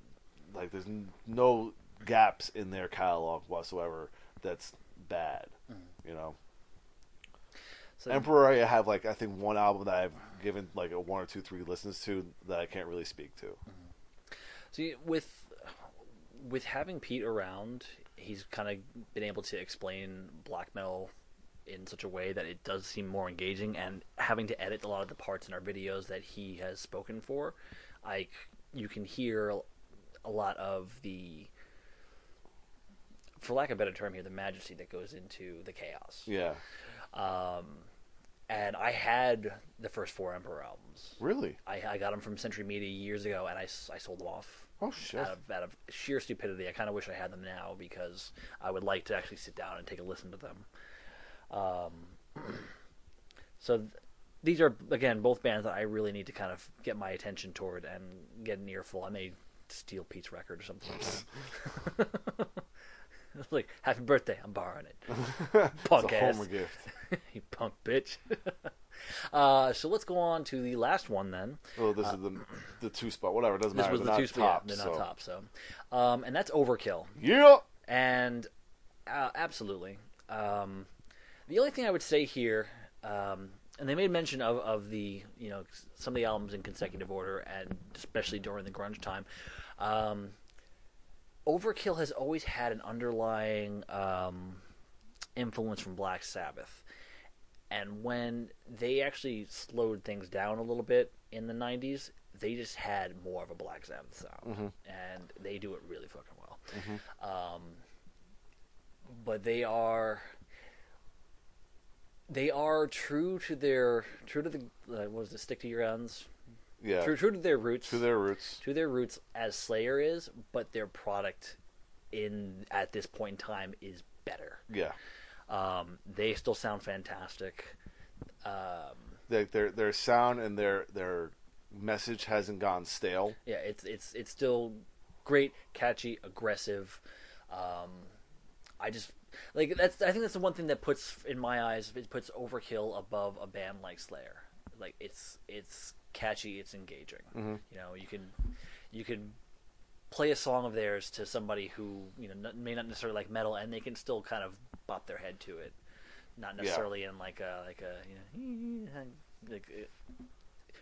like there's n- no gaps in their catalog whatsoever that's bad mm-hmm. you know? So emperor i have like i think one album that i've given like a one or two three listens to that i can't really speak to See, with with having Pete around, he's kind of been able to explain black metal in such a way that it does seem more engaging. And having to edit a lot of the parts in our videos that he has spoken for, like you can hear a lot of the, for lack of a better term here, the majesty that goes into the chaos. yeah Um, and I had the first four Emperor albums. really I, I got them from Century Media years ago, and I, I sold them off oh shit out of, out of sheer stupidity. I kind of wish I had them now because I would like to actually sit down and take a listen to them. Um, so th- these are again both bands that I really need to kind of get my attention toward and get an earful. I may steal Pete's record or something like that. It's like, happy birthday, I'm borrowing it. Punk It's a ass. Homer gift. you punk bitch. uh, so let's go on to the last one then. Well, this is the the two spot. Whatever, it doesn't This matter. was They're the not two top, yeah, they're not top, so um, and that's Overkill. Yeah. And uh, absolutely. Um, the only thing I would say here, um, and they made mention of, of the you know some of the albums in consecutive order, and especially during the grunge time. Um, Overkill has always had an underlying um, influence from Black Sabbath, and when they actually slowed things down a little bit in the '90s, they just had more of a Black Sabbath sound, and they do it really fucking well. Um, but they are they are true to their true to the uh, what was it stick to your guns Yeah. true true to their roots To their roots. to their roots as Slayer is, but their product in at this point in time is better. Yeah. Um, they still sound fantastic. Um, Their, their their sound and their their message hasn't gone stale. yeah, it's it's it's still great, catchy, aggressive. Um, I just like that's. I think that's the one thing that puts in my eyes. It puts Overkill above a band like Slayer. Like it's it's catchy, it's engaging. You know, you can you can play a song of theirs to somebody who you know may not necessarily like metal, and they can still kind of bop their head to it. Not necessarily in like a like a you know like uh,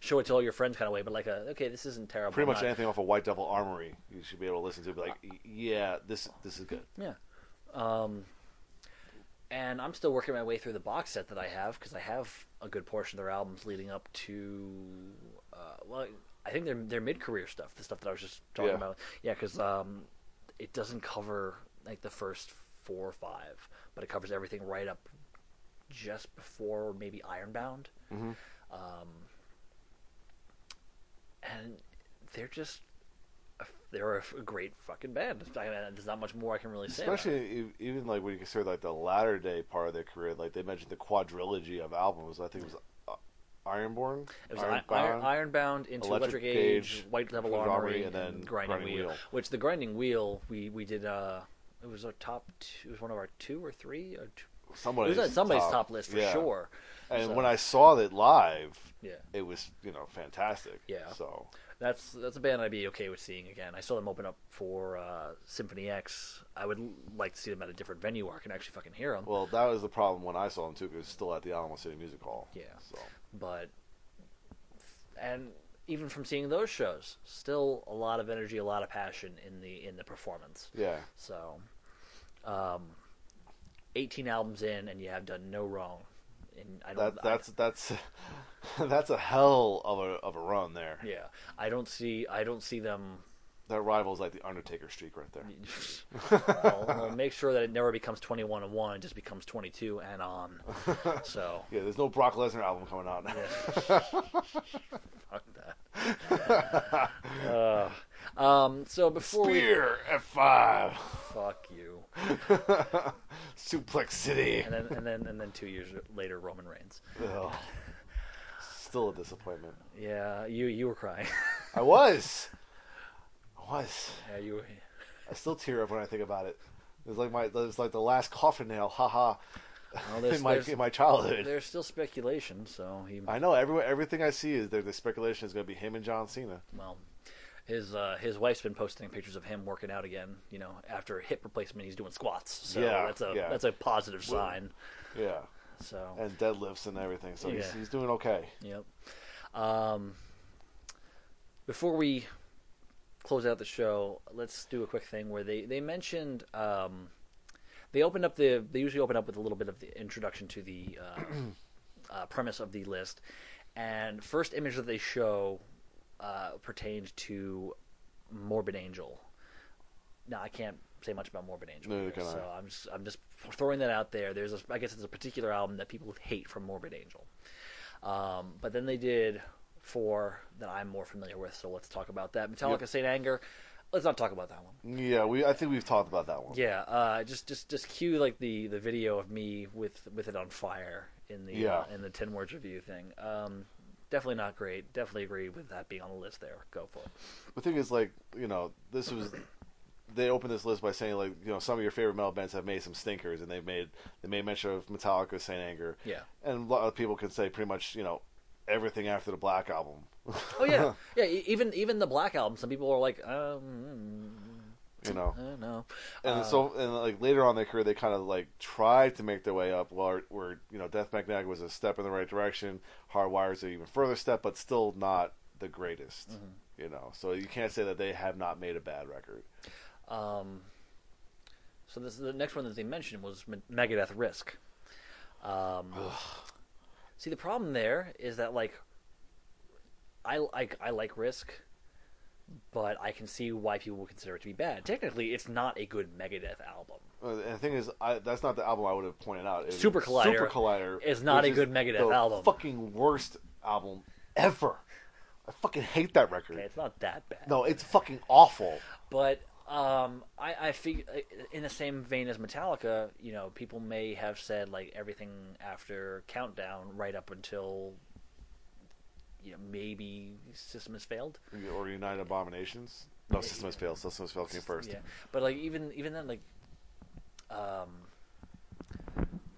show it to all your friends kind of way, but like a okay, this isn't terrible. Pretty much not- anything off of White Devil Armory, you should be able to listen to. Be like, yeah, this this is good. Yeah. Um, and I'm still working my way through the box set that I have because I have a good portion of their albums leading up to, uh, well, I think they're they're mid career stuff, the stuff that I was just talking Yeah. about. Yeah, because um, it doesn't cover like the first four or five, but it covers everything right up just before maybe Ironbound. Mm-hmm. Um, and they're just. They're a great fucking band. I, there's not much more I can really say. Especially even like when you consider like the latter day part of their career, like they mentioned the quadrilogy of albums. I think it was uh, Ironborn, It was Iron, Iron, Ironbound into Electric Electric, Age, Age, White Devil Armory, and then Grinding, Grinding Wheel, Wheel. Which the Grinding Wheel, we we did. uh It was our top. Two, it was one of our two or three. Or two, it somebody's was on somebody's top, list for yeah. sure. And So- when I saw it live, Yeah, it was you know fantastic. Yeah. So that's that's a band I'd be okay with seeing again. I saw them open up for uh, Symphony X. I would like to see them at a different venue where I can actually fucking hear them. well, that was the problem when I saw them too. 'cause it was still at the Alamo City Music Hall. Yeah. So but and even from seeing those shows, still a lot of energy, a lot of passion in the in the performance. yeah, So, um, 18 albums in, and you have done no wrong. And I don't. that that's that's that's a hell of a of a run there. Yeah, I don't see. I don't see them. That rivals like the Undertaker streak right there. well, well, make sure that it never becomes 21 and one. It just becomes 22 and on. So, Yeah, there's no Brock Lesnar album coming out yeah. fuck that. Uh, um. So before Spear F five, fuck you, Suplex City. and then and then and then two years later, Roman Reigns. Ugh. Still a disappointment. Yeah, you you were crying. I was, I was. yeah, you. Were, I still tear up when I think about it. It's like my, it's like the last coffin nail, haha, well, in my in my childhood. there's still speculation. So he I know every everything I see is there. The speculation is going to be him and John Cena. well, his uh, his wife's been posting pictures of him working out again. You know, after a hip replacement, he's doing squats. So Yeah, that's a yeah. that's a positive sign. Yeah, So and deadlifts and everything. So he's, he's doing okay. yep. Um, before we close out the show, let's do a quick thing where they they mentioned. Um, they opened up the. They usually open up with a little bit of the introduction to the uh, uh, premise of the list, and first image that they show uh, pertained to Morbid Angel. Now I can't say much about Morbid Angel, here, so I'm just I'm just throwing that out there. There's a, I guess it's a particular album that people hate from Morbid Angel, um, but then they did four that I'm more familiar with. So let's talk about that. Metallica Yep. Saint Anger. Let's not talk about that one. Yeah, we. I think we've talked about that one. Yeah, uh, just just just cue like the the video of me with with it on fire in the Yeah. uh, in the ten words review thing. Um, definitely not great. Definitely agree with that being on the list there. Go for it. The thing is, like, you know, this was. They opened this list by saying, like, you know, some of your favorite metal bands have made some stinkers, and they've made they made mention of Metallica, Saint Anger, Yeah. and a lot of people can say pretty much, you know, everything after the Black album. Oh yeah, yeah. Even even the Black album, some people are like, um, you know, I don't know. and Uh, so and like later on in their career, they kind of like tried to make their way up. Where, where you know, Death Magnetic was a step in the right direction. Hardwire's an even further step, but still not the greatest. Mm-hmm. You know, so you can't say that they have not made a bad record. Um, so this the next one that they mentioned was Megadeth Risk. Um, see, the problem there is that like, I like I like Risk, but I can see why people would consider it to be bad. Technically, it's not a good Megadeth album. Uh, And the thing is, I, that's not the album I would have pointed out. It Super Collider Super Collider is not a good Megadeth the album. Fucking worst album ever. I fucking hate that record. Okay, it's not that bad. No, it's fucking awful. But um, I, I fig- in the same vein as Metallica, you know, people may have said like everything after Countdown, right up until you know maybe System has failed. Or United Abominations. No, System has failed. System has failed came first. Yeah, but like even even then, like, um,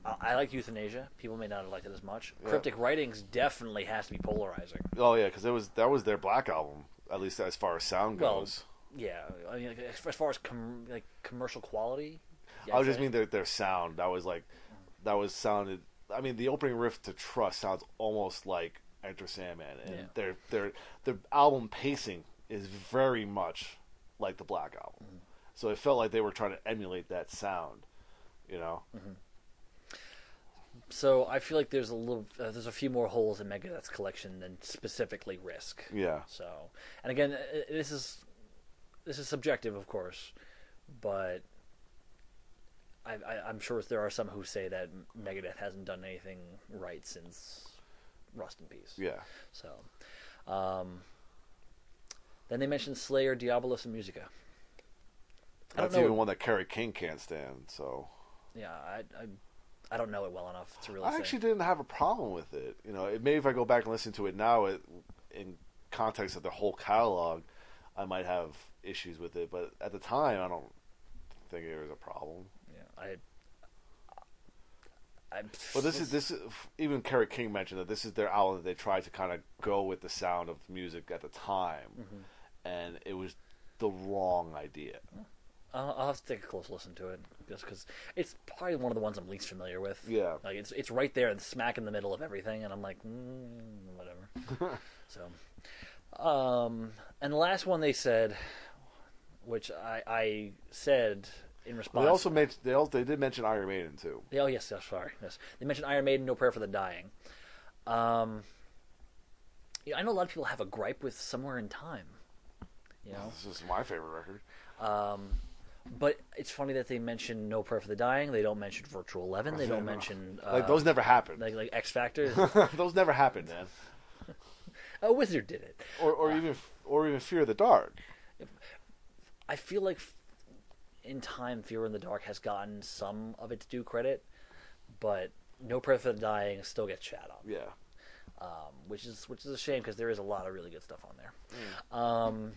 I, I like Euthanasia. People may not have liked it as much. Yeah. Cryptic Writings definitely has to be polarizing. Oh yeah, because it was that was their Black album. At least as far as sound Well, goes. Yeah, I mean, like, as far as com- like commercial quality, yeah, I I'd just mean their their sound. That was like, that was sounded. I mean, the opening riff to Trust sounds almost like Enter Sandman, and Yeah. their their their album pacing is very much like the Black album. Mm-hmm. So it felt like they were trying to emulate that sound. You know, So I feel like there's a little, uh, there's a few more holes in Megadeth's collection than specifically Risk. yeah, So, and again, uh, this is this is subjective, of course, but I, I, I'm sure there are some who say that Megadeth hasn't done anything right since Rust in Peace. yeah. So, um, then they mentioned Slayer, Diabolus, and Musica. I That's even one that Kerry King can't stand. So Yeah, I, I, I don't know it well enough to really. I say. actually didn't have a problem with it. You know, it, maybe if I go back and listen to it now, it, in context of the whole catalog, I might have issues with it. But at the time, I don't think it was a problem. Yeah, I. Well, this is this is, even Kerry King mentioned that this is their album that they tried to kind of go with the sound of music at the time, Mm-hmm. and it was the wrong idea. I'll, I'll have to take a close listen to it just because it's probably one of the ones I'm least familiar with. Yeah. like it's it's right there, and smack in the middle of everything, and I'm like, mm, whatever. so, um, and the last one they said, which I I said in response. They also made they also they did mention Iron Maiden too. Yeah, Oh yes, yes, sorry. Yes, they mentioned Iron Maiden, No Prayer for the Dying. Um, yeah, I know a lot of people have a gripe with Somewhere in Time. You know, This is my favorite record. um, but it's funny that they mention No Prayer for the Dying. They don't mention Virtual Eleven. They don't mention uh, like those never happened. like like X Factor. those never happened, man. a Wizard did it. Or or even or even Fear of the Dark. I feel like in time, Fear in the Dark has gotten some of its due credit, but No Prayer for the Dying still gets shat on. Yeah. um, which is which is a shame because there is a lot of really good stuff on there. Um,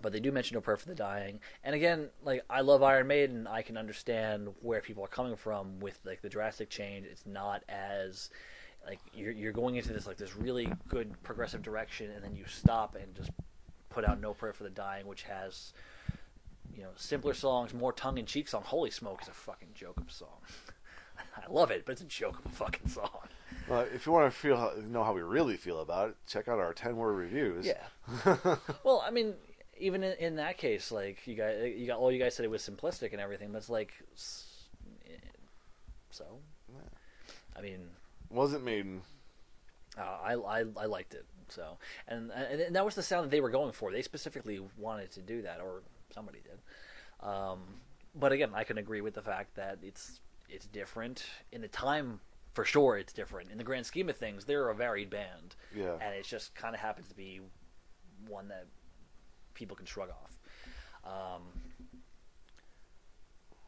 but they do mention No Prayer for the Dying, and again, like I love Iron Maiden, I can understand where people are coming from with like the drastic change. It's not as like you're you're going into this like this really good progressive direction, and then you stop and just put out No Prayer for the Dying, which has you know simpler songs, more tongue in cheek song. Holy smoke, is a fucking joke of a song. I love it, but it's a joke of a fucking song. Well, if you want to feel know how we really feel about it, check out our ten word reviews. Yeah. well, I mean, even in, in that case, like you guys, you got all you guys said it was simplistic and everything, but it's like, eh, so. I mean, Wasn't Maiden. uh, I, I I liked it. So, and and that was the sound that they were going for. They specifically wanted to do that, or somebody did. Um, but again, I can agree with the fact that it's it's different in the time. For sure, it's different in the grand scheme of things. They're a varied band, Yeah. and it just kind of happens to be one that people can shrug off. Um,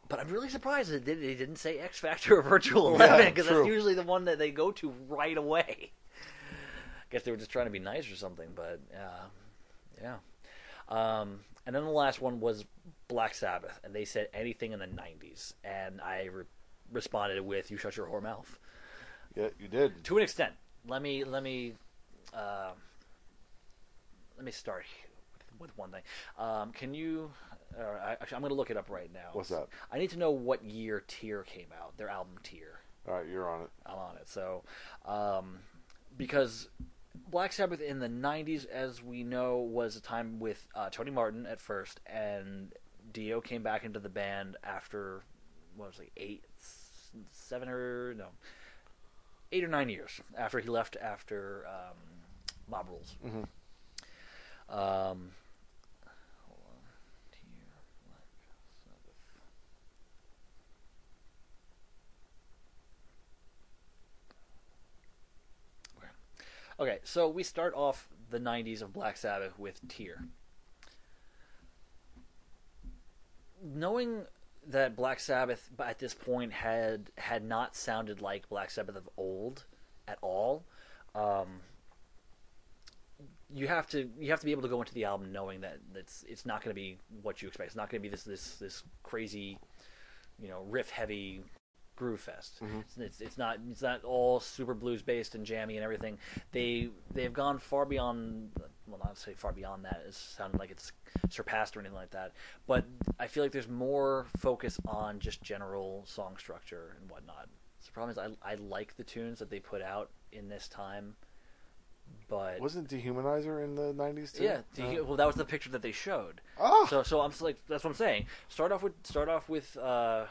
but I'm really surprised that they didn't say X Factor or Virtual Eleven because that's usually the one that they go to right away. I guess they were just trying to be nice or something, but uh, yeah. Um, and then the last one was Black Sabbath, and they said anything in the '90s, and I re- responded with "You shut your whore mouth." Yeah, you did. to an extent. Let me let me uh, let me start with, one thing. Um, can you? Uh, I, actually, I'm going to look it up right now. What's that? I need to know what year Tyr came out. Their album Tyr. All right, you're on it. I'm on it. So, um, because Black Sabbath in the '90s, as we know, was a time with uh, Tony Martin at first, and Dio came back into the band after what was it, eight, seven or no, eight or nine years after he left after um, Mob Rules. Mhm. Um, hold on. Tyr, Black Sabbath. Okay. Okay, so we start off the 90s of Black Sabbath with Tyr. Knowing that Black Sabbath at this point had had not sounded like Black Sabbath of old at all, um, you have to you have to be able to go into the album knowing that it's it's not going to be what you expect. It's not going to be this this this crazy, you know, riff heavy groove fest. It's, it's it's not it's not all super blues based and jammy and everything. They they've gone far beyond. Well, not say far beyond that. It sounded like it's surpassed or anything like that. But I feel like there's more focus on just general song structure and whatnot. So the problem is I I like the tunes that they put out in this time, but Wasn't Dehumanizer in the '90s too? yeah, do you- well, that was the picture that they showed. Oh, So, so I'm like, that's what I'm saying. Start off with, start off with, uh,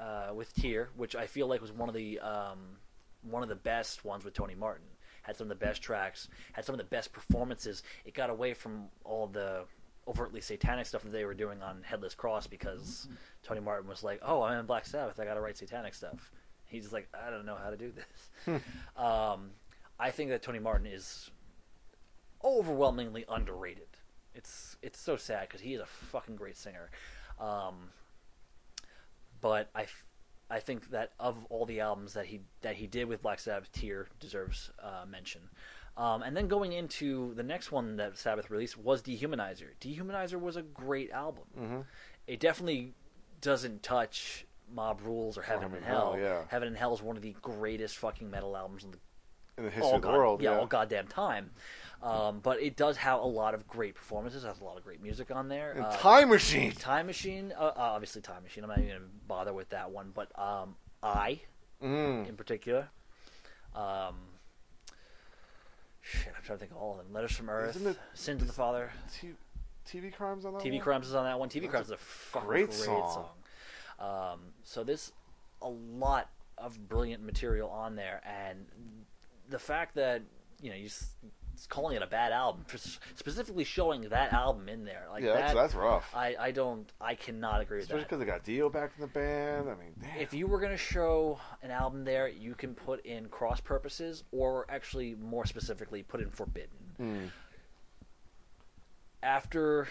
uh, with Tyr, which I feel like was one of the, um, one of the best ones with Tony Martin. Had some of the best tracks. Had some of the best performances. It got away from all the overtly satanic stuff that they were doing on Headless Cross because Tony Martin was like, "Oh, I'm in Black Sabbath. I got to write satanic stuff." He's just like, "I don't know how to do this." um, I think that Tony Martin is overwhelmingly underrated. It's it's so sad because he is a fucking great singer. Um, but I, f- I think that of all the albums that he that he did with Black Sabbath, Tyr deserves uh, mention. Um, and then going into the next one that Sabbath released was Dehumanizer. Dehumanizer was a great album. Mhm. It definitely doesn't touch Mob Rules or Heaven, Heaven and Hell. Hell, yeah. Heaven and Hell is one of the greatest fucking metal albums in the in the history of the god- world. yeah, Yeah, all goddamn time. Um, but it does have a lot of great performances. Has a lot of great music on there. Uh, Time Machine. Time Machine, uh, uh, obviously Time Machine. I'm not even gonna bother with that one, but um, I Mm. in particular. Um, shit, I'm trying to think of all of them. Letters from Earth, Sins of the Father, T- TV Crimes on that TV one? Crimes is on that one. TV That's Crimes is a great great, song. song. Um, so there's a lot of brilliant material on there, and the fact that you know you calling it a bad album, for specifically showing that album in there, like yeah, that's, that, that's rough. I, I don't, I cannot agree with that. Especially because they got Dio back in the band. I mean, damn. If you were going to show an album there, you can put in cross purposes, or actually more specifically, put in forbidden. Mm. After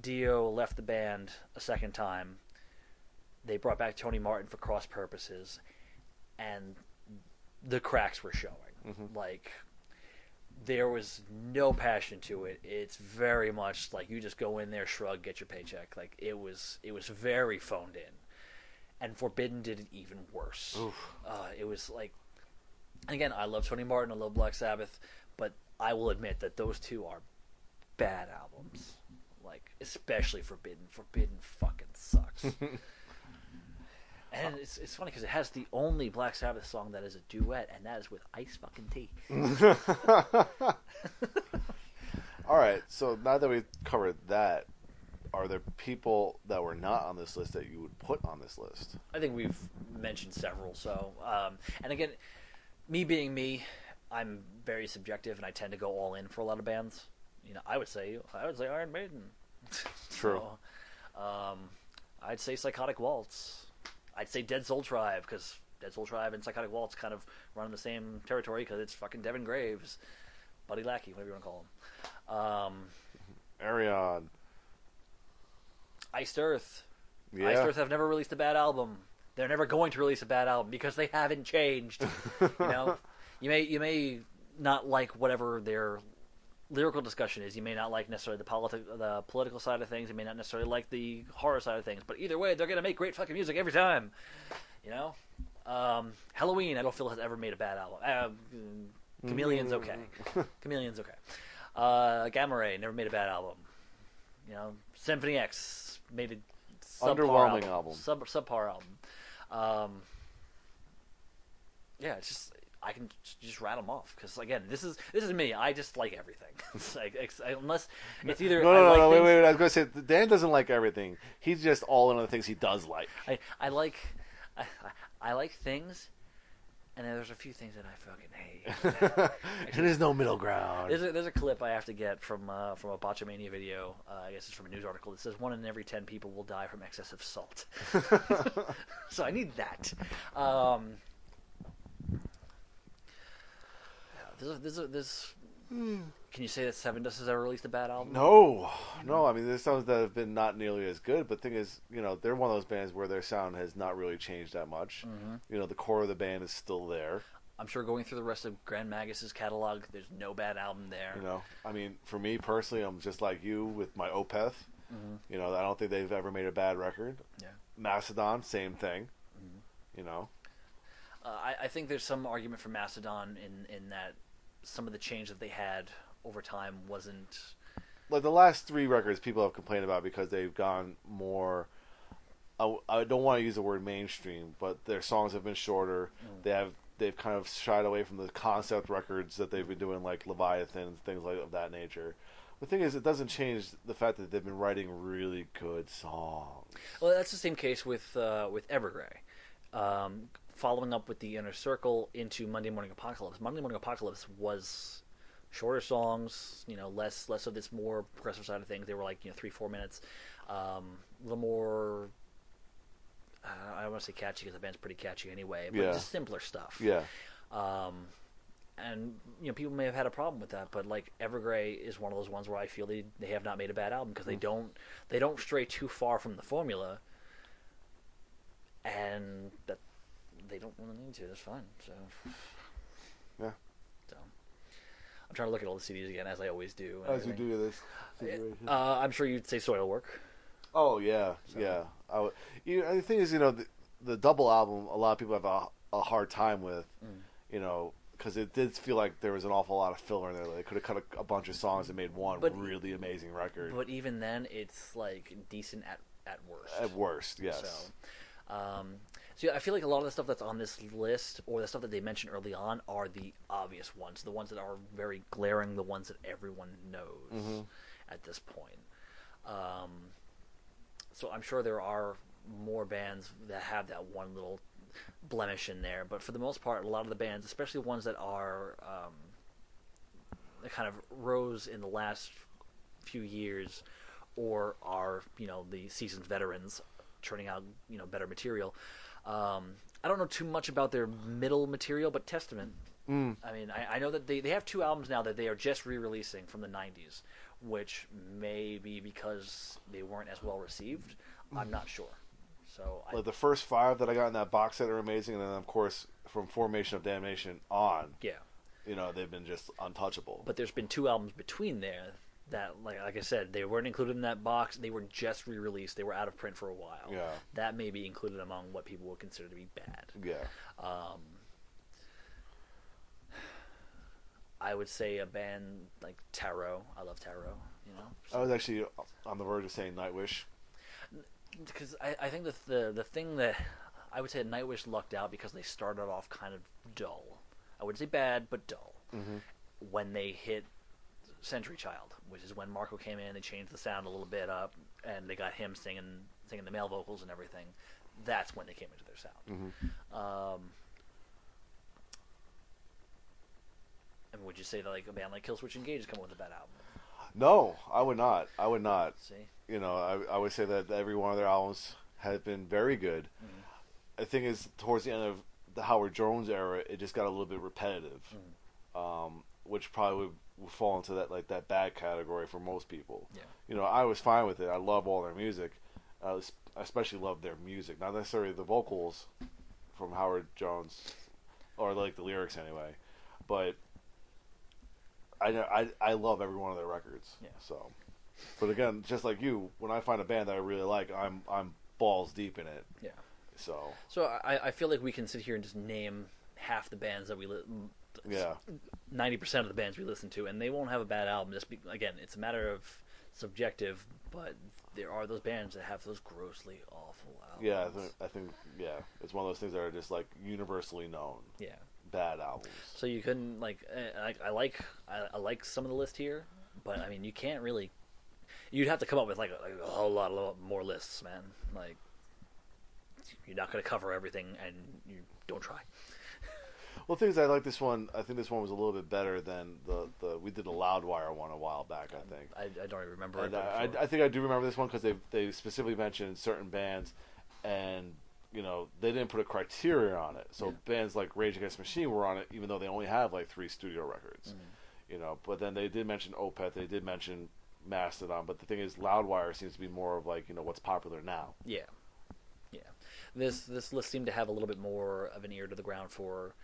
Dio left the band a second time, they brought back Tony Martin for cross purposes, and the cracks were showing. Like there was no passion to it. It's very much like you just go in there, shrug, get your paycheck. Like it was, it was very phoned in, and Forbidden did it even worse. Uh, it was like, again, I love Tony Martin, I love Black Sabbath, but I will admit that those two are bad albums. Like especially Forbidden. Forbidden fucking sucks. And it's, it's funny because it has the only Black Sabbath song that is a duet, and that is with Ice fucking T. All right, so now that we've covered that, are there people that were not on this list that you would put on this list? I think we've mentioned several. So, um, and again, me being me, I'm very subjective, and I tend to go all in for a lot of bands. You know, I would say I would say Iron Maiden. True. So, um, I'd say Psychotic Waltz. I'd say Dead Soul Tribe because Dead Soul Tribe and Psychotic Waltz kind of run in the same territory because it's fucking Devon Graves, Buddy Lackey, whatever you want to call him. Um, Ayreon. Iced Earth. Yeah. Iced Earth have never released a bad album. They're never going to release a bad album because they haven't changed. you know, you may you may not like whatever their lyrical discussion is. You may not like necessarily the politi- the political side of things. You may not necessarily like the horror side of things. But either way, they're gonna make great fucking music every time. You know, um, Helloween. I don't feel has ever made a bad album. Uh, Chameleon's okay. Chameleon's okay. Uh, Gamma Ray never made a bad album. You know, Symphony X made a subpar Underwhelming album. Sub subpar album. Um, yeah, it's just I can just- rattle them off because again, this is this is me. I just like everything. It's like unless it's either No, I no, no, like no. Wait, wait, wait. I was going to say Dan doesn't like everything. He's just all in on the things he does like. I, I like I, I, like things, and then there's a few things that I fucking hate. and there's no middle ground. There's a, there's a clip I have to get from uh, from a Botchamania video. Uh, I guess it's from a news article that says one in every ten people will die from excessive salt. so I need that. Um, there's a, there's a, there's. Hmm. Can you say that Sevendust has ever released a bad album? No, no. I mean, there's songs that have been not nearly as good. But thing is, you know, they're one of those bands where their sound has not really changed that much. Mm-hmm. You know, the core of the band is still there. I'm sure going through the rest of Grand Magus's catalog, there's no bad album there. You know, I mean, for me personally, I'm just like you with my Opeth. Mm-hmm. You know, I don't think they've ever made a bad record. Yeah. Mastodon, same thing. Mm-hmm. You know, Uh, I, I think there's some argument for Mastodon in, in that some of the change that they had over time wasn't. like the last three records, people have complained about because they've gone more. I, I don't want to use the word mainstream, but their songs have been shorter. They have they've kind of shied away from the concept records that they've been doing, like Leviathan and things like of that nature. The thing is, it doesn't change the fact that they've been writing really good songs. Well, that's the same case with uh, with Evergrey. Um, following up with the Inner Circle into Monday Morning Apocalypse. Monday Morning Apocalypse was shorter songs, you know, less less of this more progressive side of things. They were like you know three four minutes, um, a little more. Uh, I don't want to say catchy because the band's pretty catchy anyway, but Yeah. just simpler stuff. Yeah, Um, and you know, people may have had a problem with that, but like Evergrey is one of those ones where I feel they they have not made a bad album because they don't they don't stray too far from the formula, and that they don't really need to. That's fine. So yeah. so I'm trying to look at all the CDs again as I always do. As you do this situation. Uh, I'm sure you'd say Soilwork. Oh yeah, yeah. I w- you know, the thing is, you know, the, the double album, a lot of people have a, a hard time with, Mm. you know, because it did feel like there was an awful lot of filler in there. They could have cut a, a bunch of songs and made one But- really amazing record. But even then, it's like decent at at worst. At worst, yes. So, um, so yeah, I feel like a lot of the stuff that's on this list, or the stuff that they mentioned early on, are the obvious ones, the ones that are very glaring, the ones that everyone knows Mm-hmm. at this point. Um, so I'm sure there are more bands that have that one little blemish in there, but for the most part, a lot of the bands, especially ones that are um, that kind of rose in the last few years, or are you know the seasoned veterans churning out you know better material. Um, I don't know too much about their middle material, but Testament. Mm. I mean, I, I know that they, they have two albums now that they are just re-releasing from the '90s, which may be because they weren't as well received. I'm not sure. So I, the first five that I got in that box set are amazing, and then of course from Formation of Damnation on, yeah, you know, they've been just untouchable. but there's been two albums between there that, like, like I said, they weren't included in that box. They were just re-released. They were out of print for a while. Yeah. that may be included among what people would consider to be bad. yeah, Um, I would say a band like Tarot. I love Tarot. You know, I was actually on the verge of saying Nightwish. because I, I think the, the the thing that I would say Nightwish lucked out because they started off kind of dull. I wouldn't say bad, but dull. When they hit Century Child, which is when Marco came in, they changed the sound a little bit up, and they got him singing singing the male vocals and everything. That's when they came into their sound. Um, and would you say that like a band like Killswitch Engage is coming with a bad album? No, I would not. I would not. See, You know, I, I would say that every one of their albums has been very good. I think is towards the end of the Howard Jones era, it just got a little bit repetitive, um, which probably would, would fall into that like that bad category for most people. Yeah. You know, I was fine with it. I love all their music. Uh, I especially love their music, not necessarily the vocals from Howard Jones, or like the lyrics anyway, but I know I I love every one of their records. Yeah. So, but again, just like you, when I find a band that I really like, I'm I'm balls deep in it. Yeah. So So I, I feel like we can sit here and just name half the bands that we li- yeah, ninety percent of the bands we listen to, and they won't have a bad album. Just be, again, it's a matter of subjective, but there are those bands that have those grossly awful albums. yeah. I think I think yeah, it's one of those things that are just like universally known yeah. bad albums. So you couldn't like eh, I, I like I, I like some of the list here, but I mean you can't really. You'd have to come up with like a, like a whole lot, lot more lists, man. Like you're not going to cover everything, and you don't try. Well, things I like this one. I think this one was a little bit better than the the we did a Loudwire one a while back. I think. I, I don't even remember. And it, I, I, I think I do remember this one because they they specifically mentioned certain bands, and you know they didn't put a criteria on it. So Yeah. bands like Rage Against Machine were on it, even though they only have like three studio records. Mm-hmm. You know, but then they did mention Opeth, they did mention Mastodon. But the thing is, Loudwire seems to be more of like you know what's popular now. Yeah, yeah. This this list seemed to have a little bit more of an ear to the ground for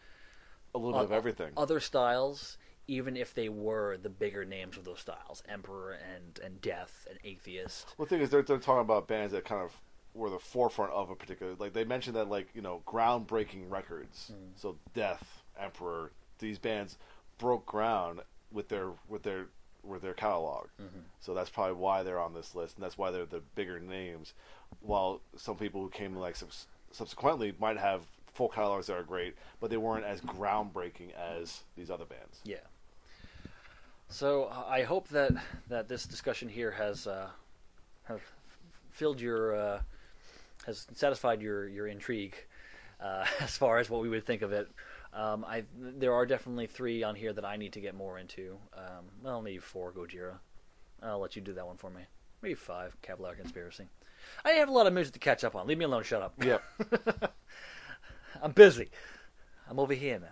A little bit of everything. Other styles, even if they were the bigger names of those styles, Emperor and and Death and Atheist. Well, the thing is, they're, they're talking about bands that kind of were the forefront of a particular. Like they mentioned that, like you know, groundbreaking records. Hmm. So Death, Emperor, these bands broke ground with their with their with their catalog. Mm-hmm. So that's probably why they're on this list, and that's why they're the bigger names. While some people who came like subs- subsequently might have full catalogs that are great, but they weren't as groundbreaking as these other bands. Yeah. So uh, I hope that that this discussion here has uh, have filled your uh, has satisfied your your intrigue uh, as far as what we would think of it. Um, I there are definitely three on here that I need to get more into. Um, well, maybe four Gojira. I'll let you do that one for me. Maybe five Cavalera Conspiracy. I have a lot of music to catch up on. Leave me alone. Shut up. Yep. I'm busy. I'm over here now.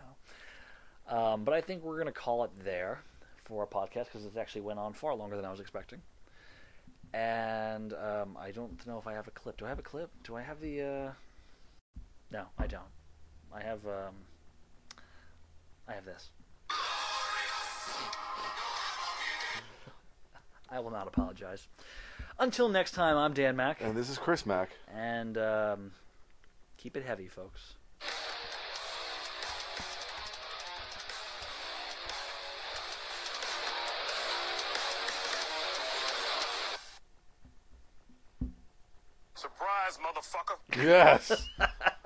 Um, but I think we're going to call it there for our podcast because it actually went on far longer than I was expecting. And um, I don't know if I have a clip. Do I have a clip? Do I have the? Uh... No, I don't. I have. Um... I have this. I will not apologize. Until next time, I'm Dan Mac, and this is Chris Mack. and um, keep it heavy, folks. Motherfucker. Yes.